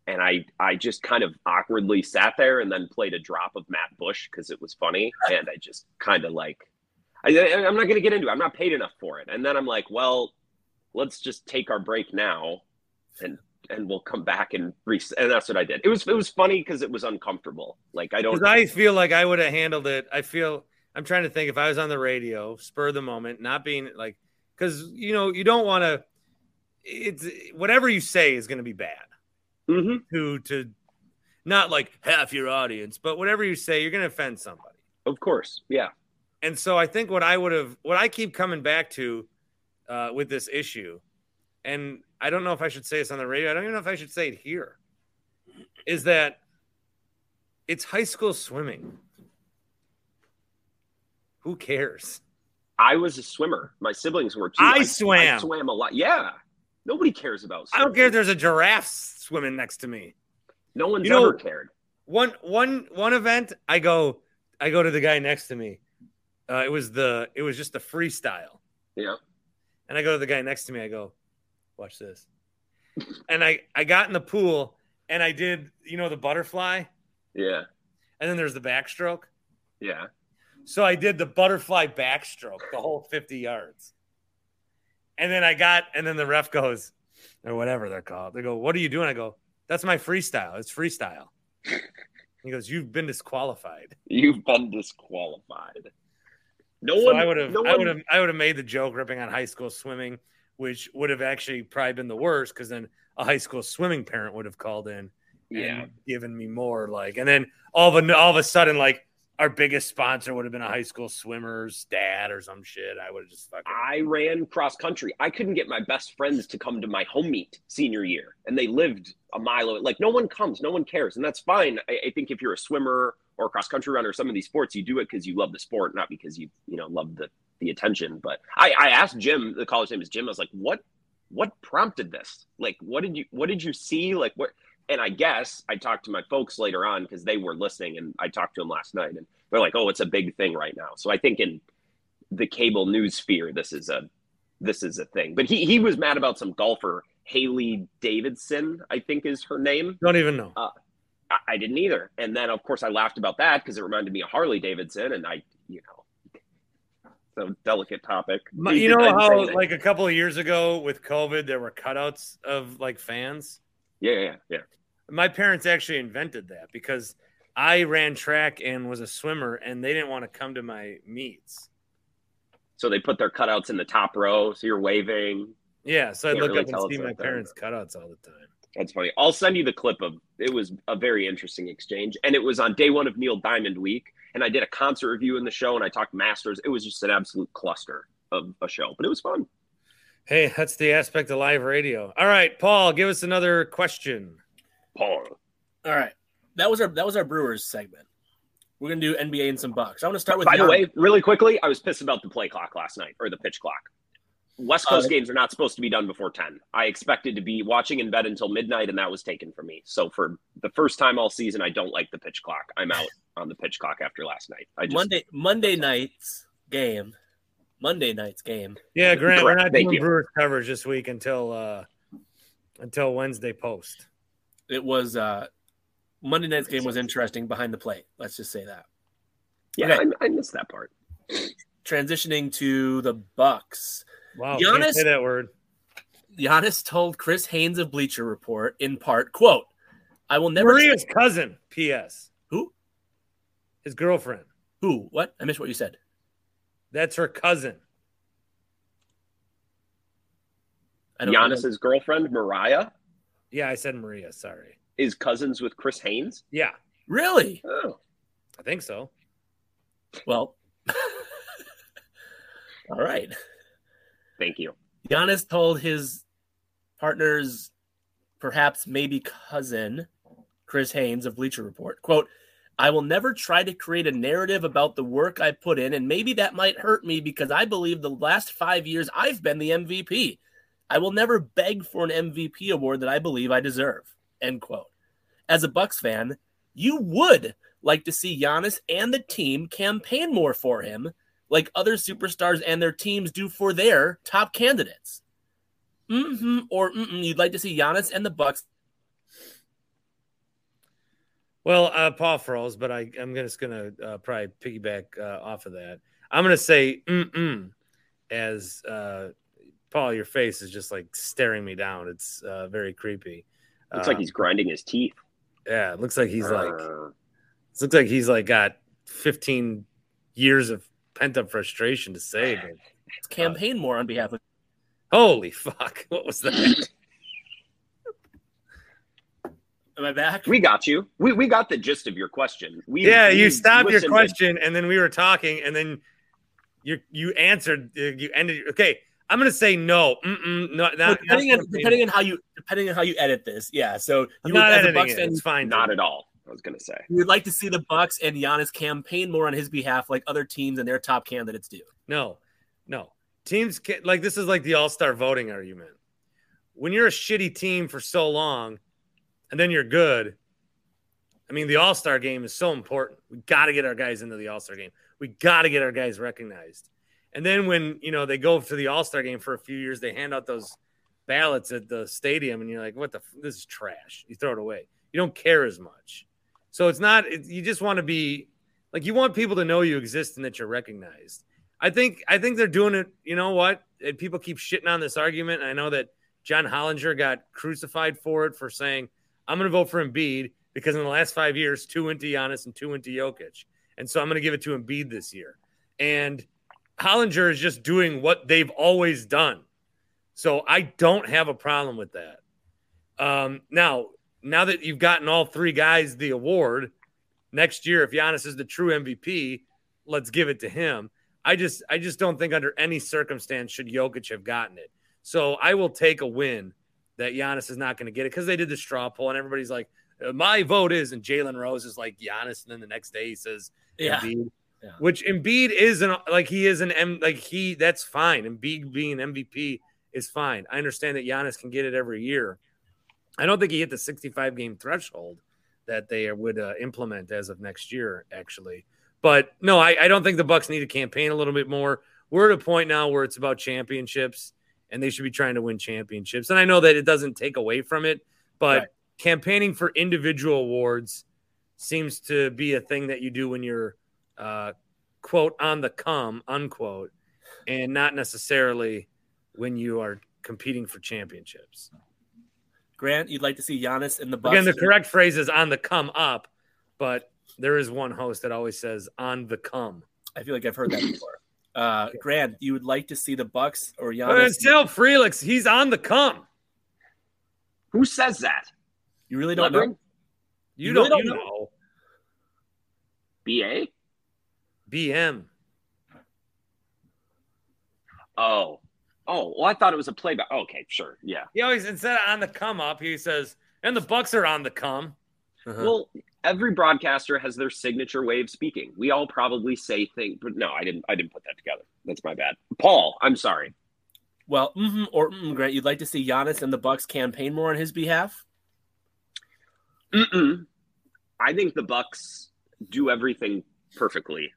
and I I just kind of awkwardly sat there and then played a drop of Matt Bush because it was funny, (laughs) and I just kind of like I, I'm not going to get into it. I'm not paid enough for it, and then I'm like, well, let's just take our break now, and and we'll come back and reset. And that's what I did. It was it was funny because it was uncomfortable. Like I don't. I feel like I would have handled it. I feel I'm trying to think if I was on the radio, spur of the moment, not being like, because you know you don't want to. It's whatever you say is going to be bad. Mm-hmm. To to, not like half your audience, but whatever you say, you're going to offend somebody. Of course, yeah. And so I think what I would have, what I keep coming back to uh, with this issue, and I don't know if I should say this on the radio. I don't even know if I should say it here. Is that it's high school swimming. Who cares? I was a swimmer. My siblings were too. I swam. I swam a lot. Yeah. Nobody cares about. Swimming. I don't care if there's a giraffe swimming next to me. No one's You know- ever cared. One one one event, I go I go to the guy next to me. Uh, it was the it was just the freestyle. Yeah. And I go to the guy next to me. I go, watch this. And I I got in the pool and I did you know the butterfly Yeah. and then there's the backstroke. Yeah. So I did the butterfly backstroke the whole 50 yards. And then I got and then the ref goes or whatever they're called. They go, "What are you doing?" I go, "That's my freestyle. It's freestyle." (laughs) he goes, "You've been disqualified." You've been disqualified. No So one. I would have, No I would have, I would have made the joke ripping on high school swimming, which would have actually probably been the worst because then a high school swimming parent would have called in Yeah. and given me more like, and then all of a all of a sudden like our biggest sponsor would have been a high school swimmer's dad or some shit. I would have just fucking. I ran cross country. I couldn't get my best friends to come to my home meet senior year, and they lived a mile away. Like no one comes, no one cares, and that's fine. I, I think if you're a swimmer or a cross country runner, some of these sports, you do it because you love the sport, not because you you know love the the attention. But I, I asked Jim, the college name is Jim. I was like, what what prompted this? Like, what did you what did you see? Like what? And I guess I talked to my folks later on because they were listening, and I talked to them last night, and they're like, "Oh, it's a big thing right now." So I think in the cable news sphere, this is a this is a thing. But he he was mad about some golfer, Hailey Davidson, I think is her name. Don't even know. Uh, I, I didn't either. And then of course I laughed about that because it reminded me of Harley Davidson, and I you know, so delicate topic. You know how like a couple of years ago with COVID, there were cutouts of like fans. yeah yeah yeah. My parents actually invented that because I ran track and was a swimmer, and they didn't want to come to my meets. So they put their cutouts in the top row, so you're waving. Yeah, so I look really up and see my parents' cutouts all the time. That's funny. I'll send you the clip of it was a very interesting exchange. And it was on day one of Neil Diamond Week. And I did a concert review in the show and I talked masters. It was just an absolute cluster of a show, but it was fun. Hey, that's the aspect of live radio. All right, Paul, give us another question. Paul. All right, that was our that was our Brewers segment. We're gonna do NBA and some Bucks. I want to start with. By the Giannis. way, really quickly, I was pissed about the play clock last night or the pitch clock. West Coast Uh, games are not supposed to be done before 10. I expected to be watching in bed until midnight, and that was taken from me. So, for the first time all season, I don't like the pitch clock. I'm out on the pitch clock after last night. I just, Monday Monday night's game. Monday night's game. Yeah, Grant, we're not Thank doing you. Brewers coverage this week until uh until Wednesday post. It was uh Monday night's game was interesting behind the plate. Let's just say that. yeah, okay. I, I missed that part. Transitioning to the Bucks. Wow, Giannis- can't say that word. Giannis told Chris Haynes of Bleacher Report in part, quote, I will never Maria's cousin. P.S. Who? His girlfriend. Who? What? I missed what you said. That's her cousin. I don't Giannis's girlfriend, Mariah, Yeah, I said Maria. Sorry. is cousins with Chris Haynes. Yeah, Really? Oh, I think so. Well, (laughs) all right. thank you. Giannis told his partner's perhaps maybe cousin, Chris Haynes of Bleacher Report, quote, I will never try to create a narrative about the work I put in, and maybe that might hurt me because I believe the last five years I've been the MVP. I will never beg for an MVP award that I believe I deserve. End quote. As a Bucks fan, you would like to see Giannis and the team campaign more for him, like other superstars and their teams do for their top candidates. Mm-hmm. Or mm-mm, you'd like to see Giannis and the Bucks Well, uh, Paul froze, but I, I'm just going to uh, probably piggyback uh, off of that. I'm going to say mm-mm as uh, Paul, your face is just like staring me down. It's uh, very creepy. Looks like he's grinding his teeth. Yeah, it looks like he's like, Uh, it looks like he's like got 15 years of pent up frustration to say. But Let's campaign more on behalf of. holy fuck, (laughs) what was that? Am I back? we got you. We we got the gist of your question. We yeah, we you stopped your listened to- question and then we were talking and then you you answered. uh, You ended. Okay, I'm gonna say no. Mm-mm, no, not, Well, depending not on depending on how you depending on how you edit this, yeah. So I'm you not would, editing Bucks it. fan, It's fine. Not at all. I was gonna say. you would like to see the Bucks and Giannis campaign more on his behalf, like other teams and their top candidates do. No, no. Teams can, like this is like the All Star voting argument. When you're a shitty team for so long, and then you're good. I mean, the All Star game is so important. We got to get our guys into the All Star game. We got to get our guys recognized. And then when you know they go to the All Star game for a few years, they hand out those ballots at the stadium, and you're like, "What the? F- this is trash." You throw it away. You don't care as much. So it's not. It, you just want to be like you want people to know you exist and that you're recognized. I think I think they're doing it. You know what? And people keep shitting on this argument. I know that John Hollinger got crucified for it for saying I'm going to vote for Embiid because in the last five years, two went to Giannis and two went to Jokic, and so I'm going to give it to Embiid this year. And Hollinger is just doing what they've always done. So I don't have a problem with that. Um, now, now that you've gotten all three guys the award next year, if Giannis is the true MVP, let's give it to him. I just, I just don't think under any circumstance should Jokic have gotten it. So I will take a win that Giannis is not going to get it because they did the straw poll and everybody's like, "Uh, my vote is, and Jalen Rose is like Giannis, and then the next day he says Yeah. Embiid, Yeah. which Embiid is an like he is an M like he that's fine. Embiid being MVP is fine. I understand that Giannis can get it every year. I don't think he hit the 65 game threshold that they would uh, implement as of next year, actually. But no, I, I don't think the Bucks need to campaign a little bit more. We're at a point now where it's about championships, and they should be trying to win championships. And I know that it doesn't take away from it, but Right. campaigning for individual awards seems to be a thing that you do when you're uh, quote on the come unquote, and not necessarily when you are competing for championships. Grant, you'd like to see Giannis in the Bucks. Again, the correct phrase is on the come up, but there is one host that always says on the come. I feel like I've heard that before. Uh, Grant, you would like to see the Bucks or But Giannis? it's still Felix. He's on the come. Who says that? you really don't Levering? know. You, You don't, really you don't know. BA? BM. Oh. Oh, well, I thought it was a playback. Okay, sure. Yeah. He always instead of on the come up, he says, and the Bucks are on the come. Uh-huh. Well, every broadcaster has their signature way of speaking. We all probably say things, but no, I didn't. I didn't put that together. That's my bad. Paul, I'm sorry. Well, mhm or mm, Grant, you'd like to see Giannis and the Bucks campaign more on his behalf? Mm-mm. I think the Bucks do everything perfectly,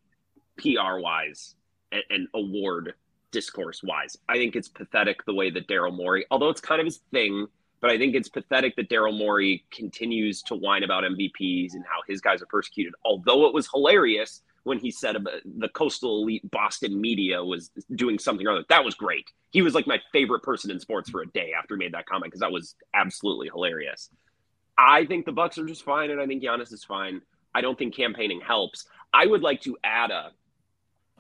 PR wise and, and award discourse wise. I think it's pathetic the way that Daryl Morey, although it's kind of his thing, but I think it's pathetic that Daryl Morey continues to whine about MVPs and how his guys are persecuted. Although it was hilarious when he said the coastal elite Boston media was doing something or other. That was great. He was like my favorite person in sports for a day after he made that comment because that was absolutely hilarious. I think the Bucks are just fine, and I think Giannis is fine. I don't think campaigning helps. I would like to add a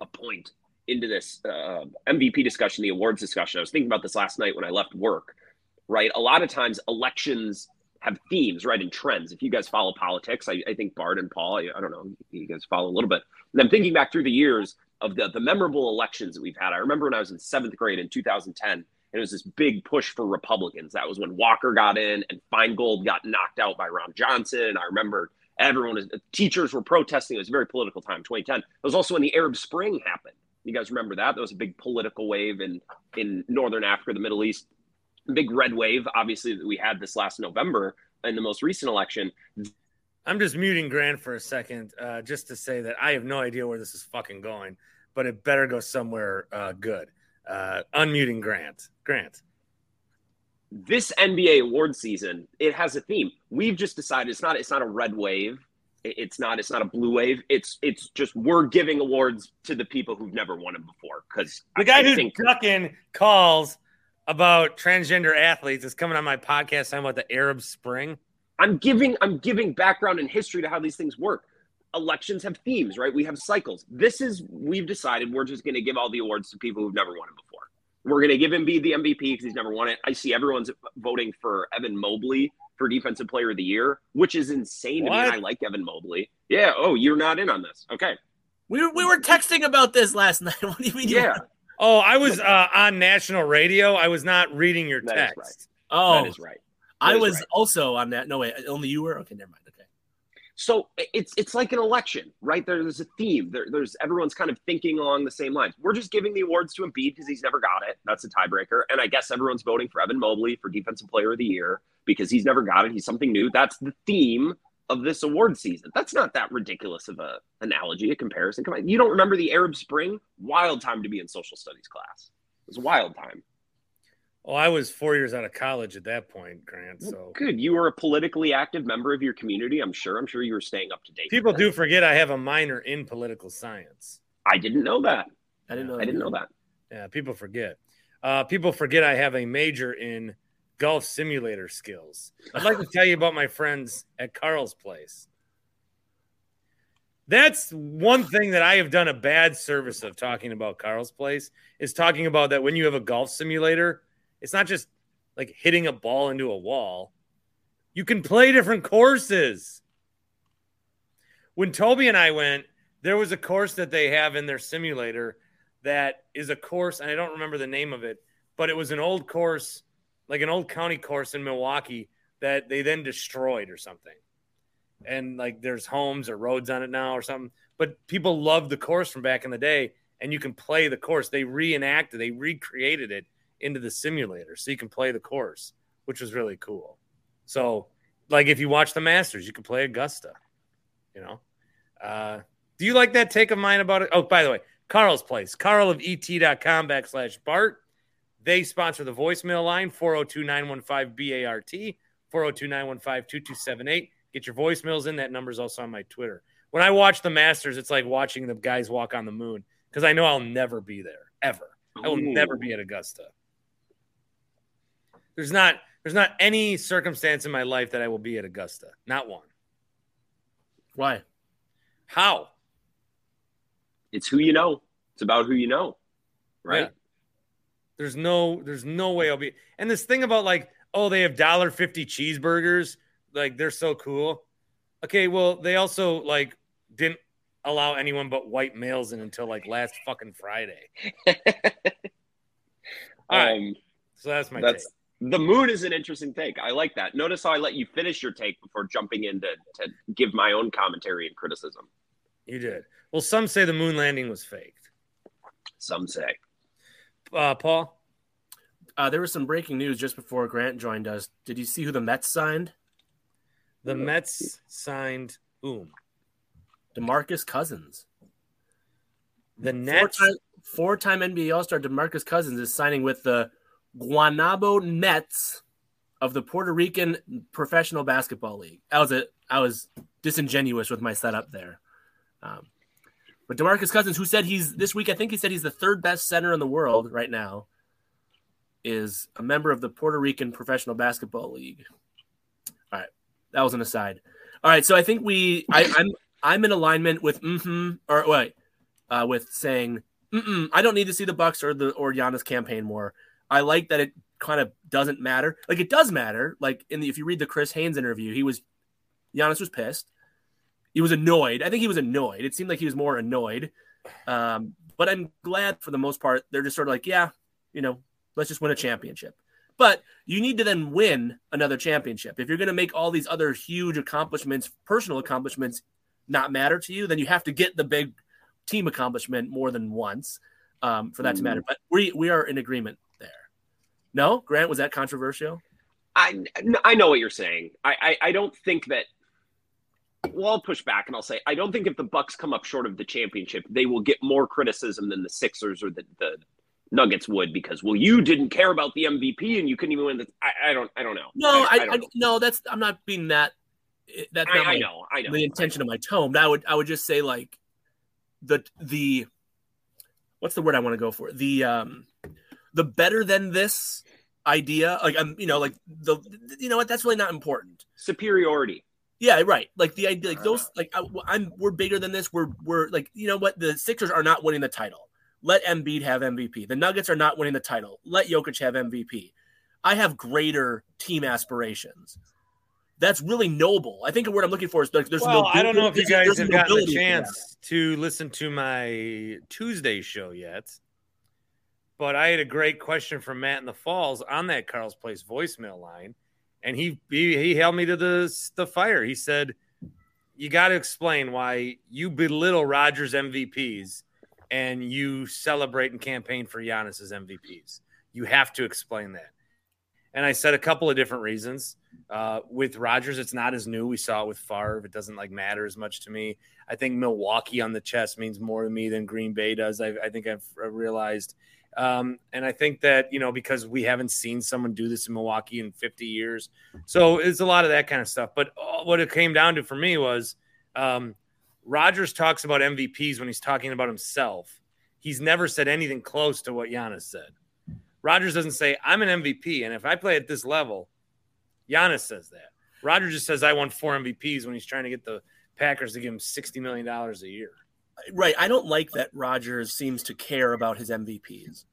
a point into this uh, MVP discussion, the awards discussion. I was thinking about this last night when I left work. Right, a lot of times elections have themes, right, and trends. If you guys follow politics, I, I think Bart and Paul, I, I don't know, you guys follow a little bit. And I'm thinking back through the years of the the memorable elections that we've had. I remember when I was in seventh grade in 2010 and it was this big push for Republicans. That was when Walker got in and Feingold got knocked out by Ron Johnson. And I remember everyone was teachers were protesting. It was a very political time, 2010. It was also when the Arab Spring happened. You guys remember that? That was a big political wave in in northern Africa, the Middle East. Big red wave, obviously, that we had this last November in the most recent election. I'm just muting Grant for a second, uh, just to say that I have no idea where this is fucking going, but it better go somewhere uh, good. Uh, unmuting Grant. Grant. This NBA award season, it has a theme. We've just decided it's not it's not a red wave. It's not. It's not a blue wave. It's it's just we're giving awards to the people who've never won them before. Because The guy I who's think ducking calls about transgender athletes is coming on my podcast talking about the Arab Spring. I'm giving I'm giving background and history to how these things work. Elections have themes, right? We have cycles. This is we've decided we're just going to give all the awards to people who've never won them before. We're going to give Embiid the MVP because he's never won it. I see everyone's voting for Evan Mobley for Defensive Player of the Year, which is insane to me. I like Evan Mobley. Yeah. Oh, you're not in on this. Okay. We were, we were texting about this last (laughs) night. What do you mean? Yeah. were- Oh, I was uh, on national radio. I was not reading your That is text. right. Oh, That is right. I that is was right. also on that. No wait, only you were. Okay, never mind. Okay. So it's it's like an election, right? There's a theme. There, there's everyone's kind of thinking along the same lines. We're just giving the awards to Embiid because he's never got it. That's a tiebreaker. And I guess everyone's voting for Evan Mobley for Defensive Player of the Year because he's never got it. He's something new. That's the theme of this award season. That's not that ridiculous of a analogy, a comparison. Come on, you don't remember the Arab Spring? Wild time to be in social studies class. It was a wild time. Oh, I was four years out of college at that point, Grant. So Good. You were a politically active member of your community. I'm sure. I'm sure you were staying up to date. people do forget I have a minor in political science. I didn't know that. I didn't know. I didn't know that. Yeah, people forget. Uh, people forget I have a major in golf simulator skills. I'd like to tell you about my friends at Carl's Place. That's one thing that I have done a bad service of talking about Carl's Place is talking about that when you have a golf simulator, it's not just like hitting a ball into a wall. You can play different courses. When Toby and I went, there was a course that they have in their simulator that is a course, and I don't remember the name of it, but it was an old course, like an old county course in Milwaukee that they then destroyed or something. And like there's homes or roads on it now or something. But people love the course from back in the day, and you can play the course. They reenacted, they recreated it into the simulator so you can play the course, which was really cool. So, like if you watch the Masters, you can play Augusta, you know. Uh, do you like that take of mine about it? Oh, by the way, Carl's Place, Carl of et.com backslash Bart. They sponsor the voicemail line 402 915 BART, 402 915 2278. Get your voicemails in. That number's also on my Twitter. When I watch the Masters, it's like watching the guys walk on the moon because I know I'll never be there, ever. I will Ooh. never be at Augusta. There's not there's not any circumstance in my life that I will be at Augusta. Not one. Why? How? It's who you know. It's about who you know, right? Yeah. There's no there's no way I'll be. And this thing about like, oh, they have dollar fifty cheeseburgers, like they're so cool. Okay, well, they also like didn't allow anyone but white males in until like last fucking Friday. (laughs) All right. Um, So that's my that's take. The moon is an interesting take. I like that. Notice how I let you finish your take before jumping in to, to give my own commentary and criticism. You did. Well, some say the moon landing was faked. Some say. Uh, Paul, Uh, there was some breaking news just before Grant joined us. Did you see who the Mets signed? the Mets signed whom? Demarcus Cousins. The Nets. Four-time, four-time NBA All-Star Demarcus Cousins is signing with the Guaynabo Mets of the Puerto Rican Professional Basketball League. I was a, I was disingenuous with my setup there. Um, but Demarcus Cousins, who said he's this week, I think he said he's the third best center in the world right now, is a member of the Puerto Rican Professional Basketball League. All right, that was an aside. All right, so I think we, I, I'm, I'm in alignment with mm-hmm or wait, uh, with saying Mm-mm, I don't need to see the Bucks or the or Giannis campaign more. I like that it kind of doesn't matter. Like it does matter. Like in the if you read the Chris Haynes interview, he was Giannis was pissed. He was annoyed. I think he was annoyed. It seemed like he was more annoyed. Um, but I'm glad for the most part they're just sort of like, yeah, you know, let's just win a championship. But you need to then win another championship. If you're going to make all these other huge accomplishments, personal accomplishments, not matter to you, then you have to get the big team accomplishment more than once um, for that to matter. But we we are in agreement. No, Grant, was that controversial? I I know what you're saying. I, I I don't think that. Well, I'll push back and I'll say I don't think if the Bucks come up short of the championship, they will get more criticism than the Sixers or the, the Nuggets would because well, you didn't care about the MVP and you couldn't even win the. I, I don't I don't know. No, I, I, don't know. no, that's I'm not being that that's I, I know, I know. the intention of my tone. But I would I would just say like the the what's the word I want to go for? The um the better than this idea. Like I'm you know like the you know what that's really not important. Superiority. Yeah, right. Like the idea, like those, like I, I'm, we're bigger than this. We're, we're like, you know what? The Sixers are not winning the title. Let Embiid have MVP. The Nuggets are not winning the title. Let Jokic have MVP. I have greater team aspirations. That's really noble. I think the word I'm looking for is like there's well, no. I don't know if you guys have gotten the nobility to that. chance to listen to my Tuesday show yet, but I had a great question from Matt in the Falls on that Carl's Place voicemail line, and he he, he held me to the the fire. He said, "You got to explain why you belittle Rodgers MVPs and you celebrate and campaign for Giannis's MVPs. You have to explain that." And I said a couple of different reasons. Uh, with Rodgers, it's not as new. We saw it with Favre. It doesn't like matter as much to me. I think Milwaukee on the chest means more to me than Green Bay does. I, I think I've realized. Um, and I think that, you know, because we haven't seen someone do this in Milwaukee in 50 years. So it's a lot of that kind of stuff. But uh, what it came down to for me was um, Rodgers talks about MVPs when he's talking about himself. He's never said anything close to what Giannis said. Rodgers doesn't say, I'm an MVP. And if I play at this level, Giannis says that. Rodgers just says, I won four MVPs when he's trying to get the Packers to give him $60 million a year. Right. I don't like that Rodgers seems to care about his MVPs.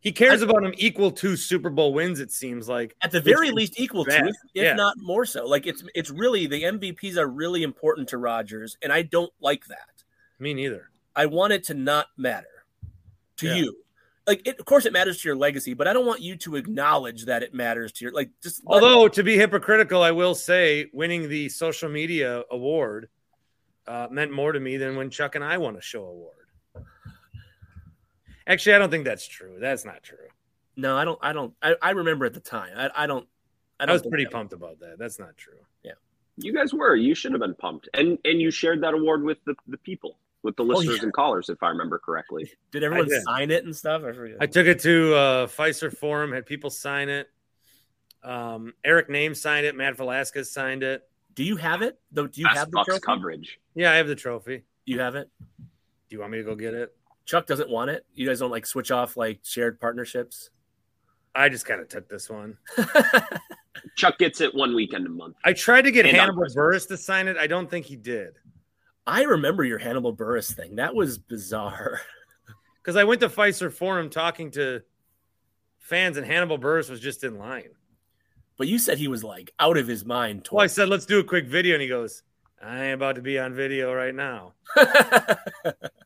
He cares about him equal to Super Bowl wins, it seems like. At the very least, equal bad. to, if, if Yeah. not more so. Like it's it's really the MVPs are really important to Rodgers, and I don't like that. Me neither. I want it to not matter to Yeah. you. Like, it, of course, it matters to your legacy, but I don't want you to acknowledge that it matters to your like. Just Although, to be hypocritical, I will say winning the social media award uh, meant more to me than when Chuck and I won a show award. Actually, I don't think that's true. That's not true. no, I don't. I don't. I, I remember at the time. I, I don't. I, I don't was pretty that- pumped about that. That's not true. Yeah, you guys were. You should have been pumped. And and you shared that award with the, the people, with the Oh, listeners yeah. and callers, if I remember correctly. (laughs) Did everyone did. sign it and stuff? I forget. I took it to uh, Fiserv Forum, had people sign it. Um, Eric Nehm signed it. Matt Velazquez signed it. Do you have it? Though, do you Best have the Bucks trophy? coverage. Yeah, I have the trophy. You have it. Do you want me to go get it? Chuck doesn't want it. You guys don't like switch off like shared partnerships. I just kind of took this one. (laughs) Chuck gets it one weekend a month. I tried to get And Hannibal Buress to sign it. I don't think he did. I remember your Hannibal Buress thing. That was bizarre. (laughs) because I went to Fiserv Forum talking to fans, and Hannibal Buress was just in line. But you said he was like out of his mind. Well, I said, "Let's do a quick video," and he goes, "I ain't about to be on video right now." (laughs)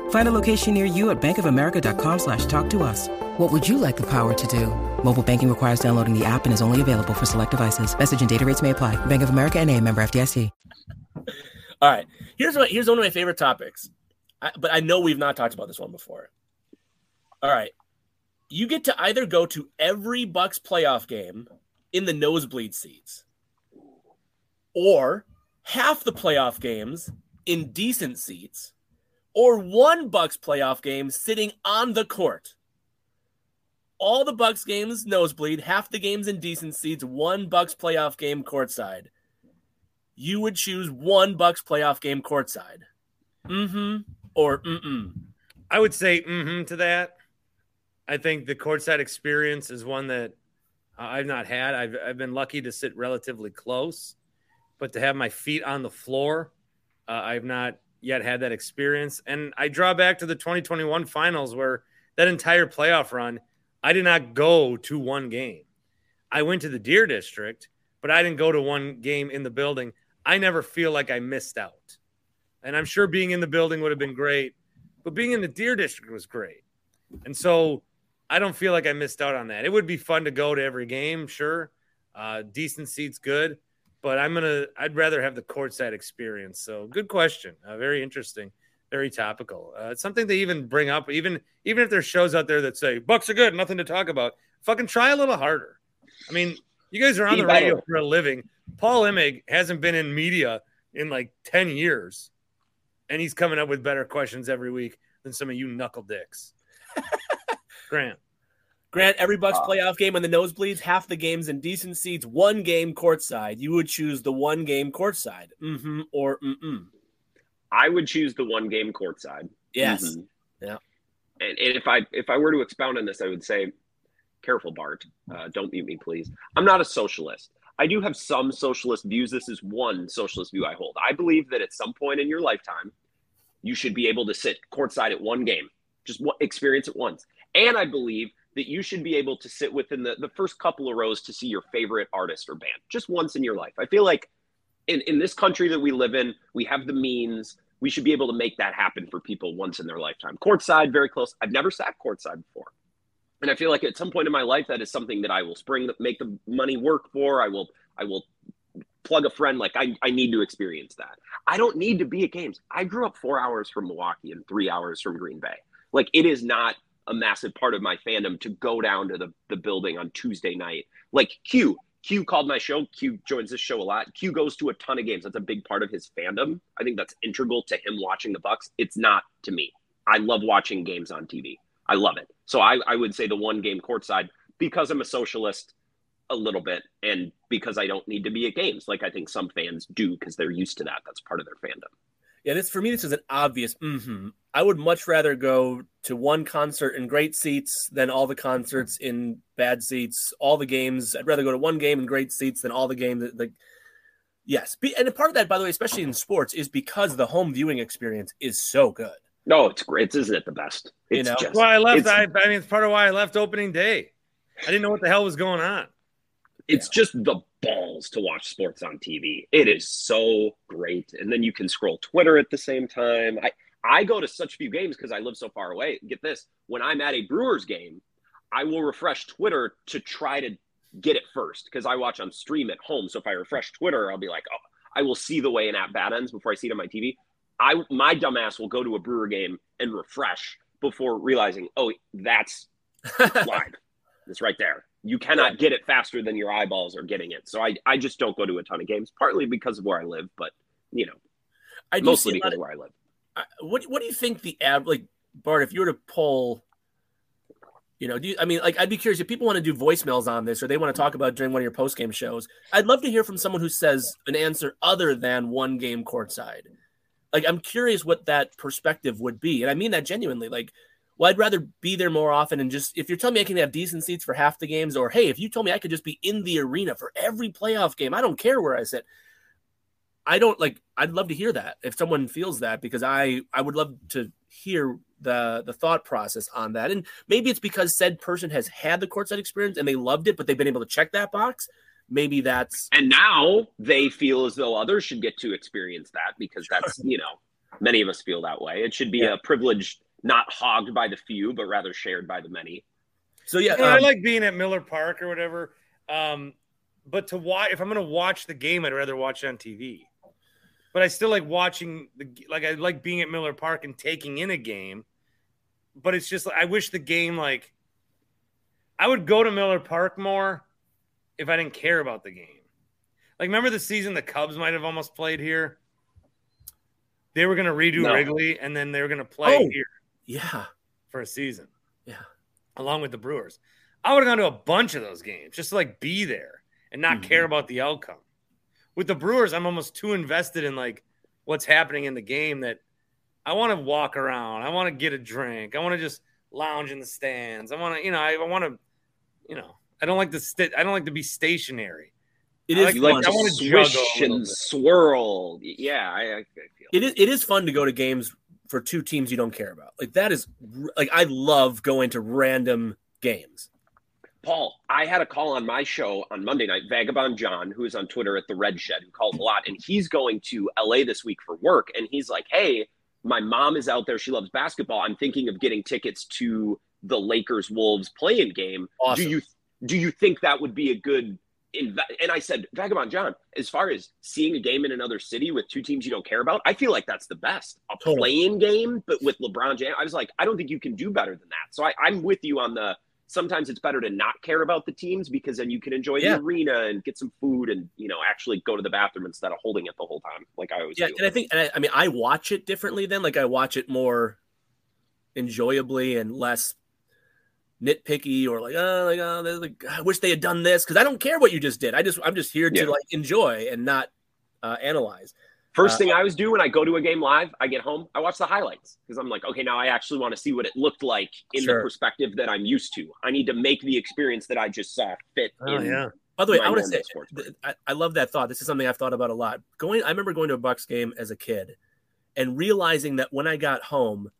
Find a location near you at bankofamerica.com slash talk to us. What would you like the power to do? Mobile banking requires downloading the app and is only available for select devices. Message and data rates may apply. Bank of America and a member FDIC. All right. Here's what here's one of my favorite topics. I, but I know we've not talked about this one before. All right. You get to either go to every Bucks playoff game in the nosebleed seats or half the playoff games in decent seats or one Bucks playoff game sitting on the court. All the Bucks games nosebleed, half the games in decent seats, one Bucks playoff game courtside you would choose one Bucks playoff game courtside. Mm-hmm. Or mm-mm. I would say mm-hmm to that. I think the courtside experience is one that I've not had. I've I've been lucky to sit relatively close, but to have my feet on the floor, uh, I've not yet had that experience. And I draw back to the 2021 finals where that entire playoff run, I did not go to one game. I went to the Deer District, but I didn't go to one game in the building. I never feel like I missed out. And I'm sure being in the building would have been great, but being in the Deer District was great. And so I don't feel like I missed out on that. It would be fun to go to every game, sure. Uh, decent seats, good. But I'm gonna. I'd rather have the courtside experience. So, good question. Uh, very interesting. Very topical. Uh, it's something they even bring up. Even even if there's shows out there that say Bucks are good, nothing to talk about. Fucking try a little harder. I mean, you guys are on the radio for a living. Paul Imig hasn't been in media in like ten years, and he's coming up with better questions every week than some of you knuckle dicks. (laughs) Grant. Grant, every Bucks Uh, playoff game on the nosebleeds, half the games in decent seats, one game courtside. You would choose the one game courtside. Mm-hmm or mm-mm. I would choose the one game courtside. Yes. Mhm. Yeah. And, and if I if I were to expound on this, I would say, careful, Bart. Uh, don't mute me, please. I'm not a socialist. I do have some socialist views. This is one socialist view I hold. I believe that at some point in your lifetime, you should be able to sit courtside at one game, just experience it once. And I believe that you should be able to sit within the, the first couple of rows to see your favorite artist or band just once in your life. I feel like in, in this country that we live in, we have the means. We should be able to make that happen for people once in their lifetime. Courtside, very close. I've never sat courtside before. And I feel like at some point in my life, that is something that I will spring, make the money work for. I will, I will plug a friend. Like I, I need to experience that. I don't need to be at games. I grew up four hours from Milwaukee and three hours from Green Bay. Like it is not a massive part of my fandom to go down to the, the building on Tuesday night. Like Q, Q called my show. Q joins this show a lot. Q goes to a ton of games. That's a big part of his fandom. I think that's integral to him watching the Bucks. It's not to me. I love watching games on TV. I love it. So I, I would say the one game courtside because I'm a socialist a little bit and because I don't need to be at games like I think some fans do because they're used to that. That's part of their fandom. Yeah, this for me, this is an obvious. Mm-hmm. I would much rather go to one concert in great seats than all the concerts in bad seats. All the games, I'd rather go to one game in great seats than all the games. That, like, yes, Be, and a part of that, by the way, especially in sports, is because the home viewing experience is so good. No, it's great. It's, isn't it the best? You It's know? just Well, I left. I, I mean, it's part of why I left opening day. I didn't know what the hell was going on. it's just the balls to watch sports on TV. It is so great. And then you can scroll Twitter at the same time. I, I go to such few games because I live so far away. Get this when I'm at a Brewers game, I will refresh Twitter to try to get it first because I watch on stream at home. So if I refresh Twitter, I'll be like, oh, I will see the way an at bat ends before I see it on my TV. I my dumbass will go to a Brewer game and refresh before realizing, oh, that's (laughs) live. It's right there. You cannot get it faster than your eyeballs are getting it. So I, I just don't go to a ton of games, partly because of where I live, but you know, I mostly see a lot because of- of where I live. What what do you think the ab like Bart? If you were to poll, you know, do you, I mean, like I'd be curious if people want to do voicemails on this or they want to talk about during one of your post game shows. I'd love to hear from someone who says an answer other than one game courtside. Like I'm curious what that perspective would be, and I mean that genuinely. Like, well, I'd rather be there more often and just if you're telling me I can have decent seats for half the games, or hey, if you told me I could just be in the arena for every playoff game, I don't care where I sit. I don't like I'd love to hear that if someone feels that because I I would love to hear the the thought process on that. And maybe it's because said person has had the courtside experience and they loved it, but they've been able to check that box. Maybe that's And now they feel as though others should get to experience that because that's, you know, many of us feel that way. It should be Yeah. a privilege not hogged by the few, but rather shared by the many. so yeah. Yeah, I um, like being at Miller Park or whatever. Um, but to watch, if I'm going to watch the game, I'd rather watch it on TV. But I still like watching the like I like being at Miller Park and taking in a game. But it's just I wish the game like I would go to Miller Park more if I didn't care about the game. Like remember the season the Cubs might have almost played here. They were going to redo No. Wrigley and then they were going to play Oh. here yeah. for a season. Yeah. Along with the Brewers. I would have gone to a bunch of those games just to like be there and not Mhm. care about the outcome. With the Brewers, I'm almost too invested in like what's happening in the game that I want to walk around. I want to get a drink. I want to just lounge in the stands. I want to, you know, I, I want to, you know, I don't like to st- I don't like to be stationary. It I is like- fun. like I wanna swish juggle a little and swirl. Yeah, I, I I feel. it is it is fun to go to games for two teams you don't care about. Like that is like I love going to random games. Paul, I had a call on my show on Monday night. Vagabond John, who is on Twitter at the Red Shed, who calls a lot, and he's going to LA this week for work. And he's like, "Hey, my mom is out there. She loves basketball. I'm thinking of getting tickets to the Lakers Wolves play-in game. Awesome. Do you do you think that would be a good?" Inv-? And I said, Vagabond John, as far as seeing a game in another city with two teams you don't care about, I feel like that's the best. A Totally. play-in game, but with LeBron James. I was like, I don't think you can do better than that. So I, I'm with you on the sometimes it's better to not care about the teams because then you can enjoy Yeah. the arena and get some food and you know actually go to the bathroom instead of holding it the whole time like I always Yeah, do. and I think, and I, I mean, I watch it differently then. Like I watch it more enjoyably and less nitpicky or like, oh, like, oh, like I wish they had done this because I don't care what you just did. I just, I'm just here to like enjoy and not uh, analyze. First uh, thing I always do when I go to a game live, I get home, I watch the highlights because I'm like, okay, now I actually want to see what it looked like in Sure. the perspective that I'm used to. I need to make the experience that I just saw fit. Oh in yeah. By the way, I want to say, sports I, I love that thought. This is something I've thought about a lot. Going, I remember going to a Bucks game as a kid and realizing that when I got home,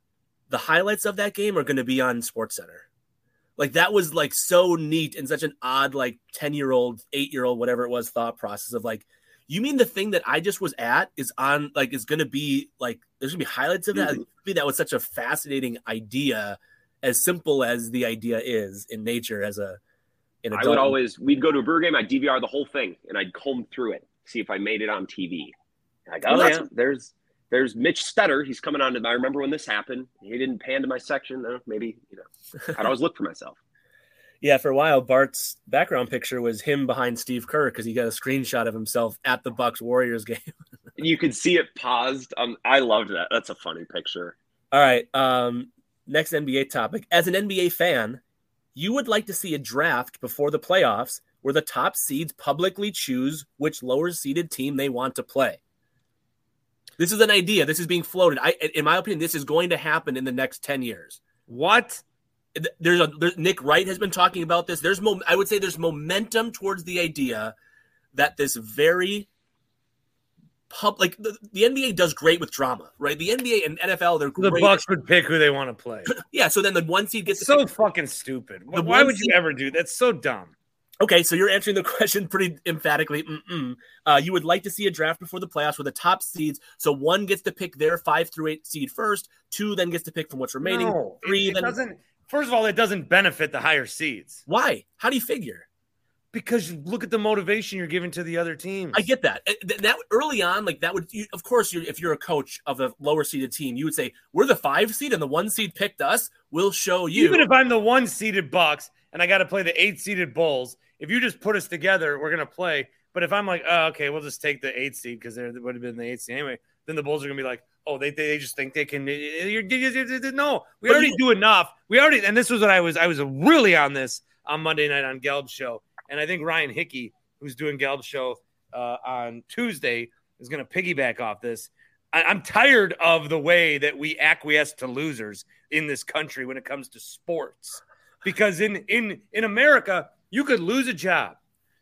the highlights of that game are going to be on Sports Center. Like that was like so neat and such an odd, like ten year old, eight year old, whatever it was, thought process of like, you mean the thing that I just was at is on like is going to be like there's going to be highlights of that. Mhm. Me, that was such a fascinating idea, as simple as the idea is in nature as a. An I adult. would always we'd go to a brewer game, I'd DVR the whole thing and I'd comb through it, see if I made it on TV. Like, Well, oh that's- yeah, there's there's Mitch Stetter. He's coming on to I remember when this happened. He didn't pan to my section. Uh, maybe, you know. I'd always look for myself. Yeah, for a while, Bart's background picture was him behind Steve Kerr because he got a screenshot of himself at the Bucks Warriors (laughs) game. and You could see it paused. Um, I loved that. That's a funny picture. All right, um, next NBA topic. As an NBA fan, you would like to see a draft before the playoffs where the top seeds publicly choose which lower seeded team they want to play. This is an idea. This is being floated. I, in my opinion, this is going to happen in the next ten years. What? There's a there's, Nick Wright has been talking about this. There's mo- I would say there's momentum towards the idea that this very pub like the, the NBA does great with drama, right? The NBA and NFL they're The. Bucks would pick who they want to play. (clears throat) yeah. So then the one seed gets so fucking stupid. Why The why would you ever do that's so dumb? Okay, so you're answering the (laughs) question pretty emphatically. Mm-mm. Uh, you would like to see a draft before the playoffs where the top seeds, so one gets to pick their five through eight seed first, two then gets to pick from what's remaining, No, three it, it then. doesn't. First of all, it doesn't benefit the higher seeds Why? How do you figure? because you look at the motivation you're giving to the other teams. I get that. Uh, That early on, like that would, you, of course, you're, if you're a coach of a lower seeded team, you would say, "We're the five seed, and the one seed picked us. We'll show you." Even if I'm the one seeded Bucks and I got to play the eight seeded Bulls, if you just put us together, we're gonna play. But if I'm like, oh, okay, we'll just take the eight seed because there would have been the eight seed anyway, then the Bulls are gonna be like, oh, they they just think they can. No, we already do enough. We already, and this was what I was. I was really on this on Monday night on Gelb's show, and I think Ryan Hickey, who's doing Gelb's show uh, on Tuesday, is gonna piggyback off this. I, I'm tired of the way that we acquiesce to losers in this country when it comes to sports because in in in America you could lose a job,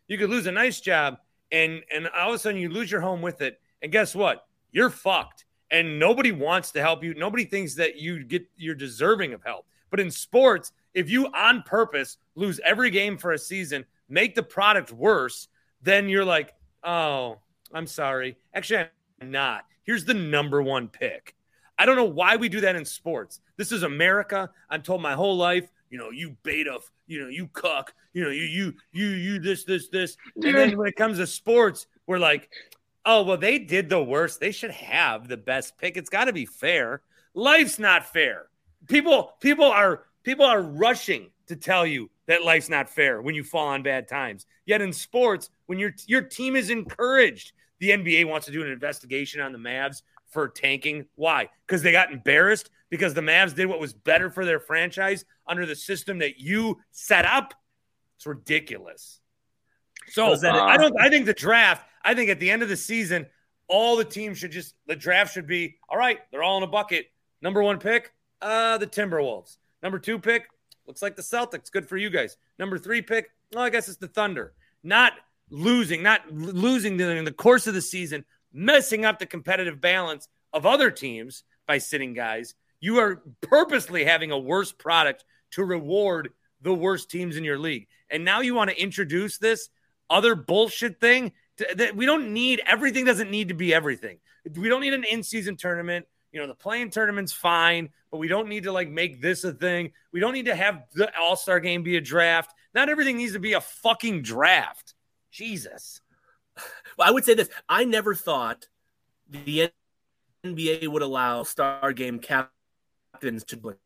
you could lose a nice job, and and all of a sudden you lose your home with it, and guess what? You're fucked, and nobody wants to help you. Nobody thinks that you get you're deserving of help. But in sports, if you on purpose lose every game for a season, make the product worse, then you're like, oh, I'm sorry. Actually, I'm not. Here's the number one pick. I don't know why we do that in sports. This is America. I'm told my whole life, you know, you beta, you know, you cuck, you know, you you you you this this this. And then when it comes to sports, we're like, oh well, they did the worst. They should have the best pick. It's got to be fair. Life's not fair. People people are people are rushing to tell you that life's not fair when you fall on bad times. Yet in sports, when your your team is encouraged, the NBA wants to do an investigation on the Mavs for tanking. Why? Because they got embarrassed because the Mavs did what was better for their franchise under the system that you set up. It's ridiculous. So that- I don't. Uh, I think the draft. I think at the end of the season, all the teams should just the draft should be all right. They're all in a bucket. Number one pick, uh, the Timberwolves. Number two pick looks like the Celtics. Good for you guys. Number three pick, well, I guess it's the Thunder. Not losing, not losing in the course of the season, messing up the competitive balance of other teams by sitting guys. You are purposely having a worse product to reward the worst teams in your league. And now you want to introduce this other bullshit thing that we don't need. Everything doesn't need to be everything. We don't need an in-season tournament. You know, the play-in tournament's fine, but we don't need to like make this a thing. We don't need to have the All-Star game be a draft. Not everything needs to be a fucking draft. Jesus. Well, I would say this. I never thought the NBA would allow star game captains to.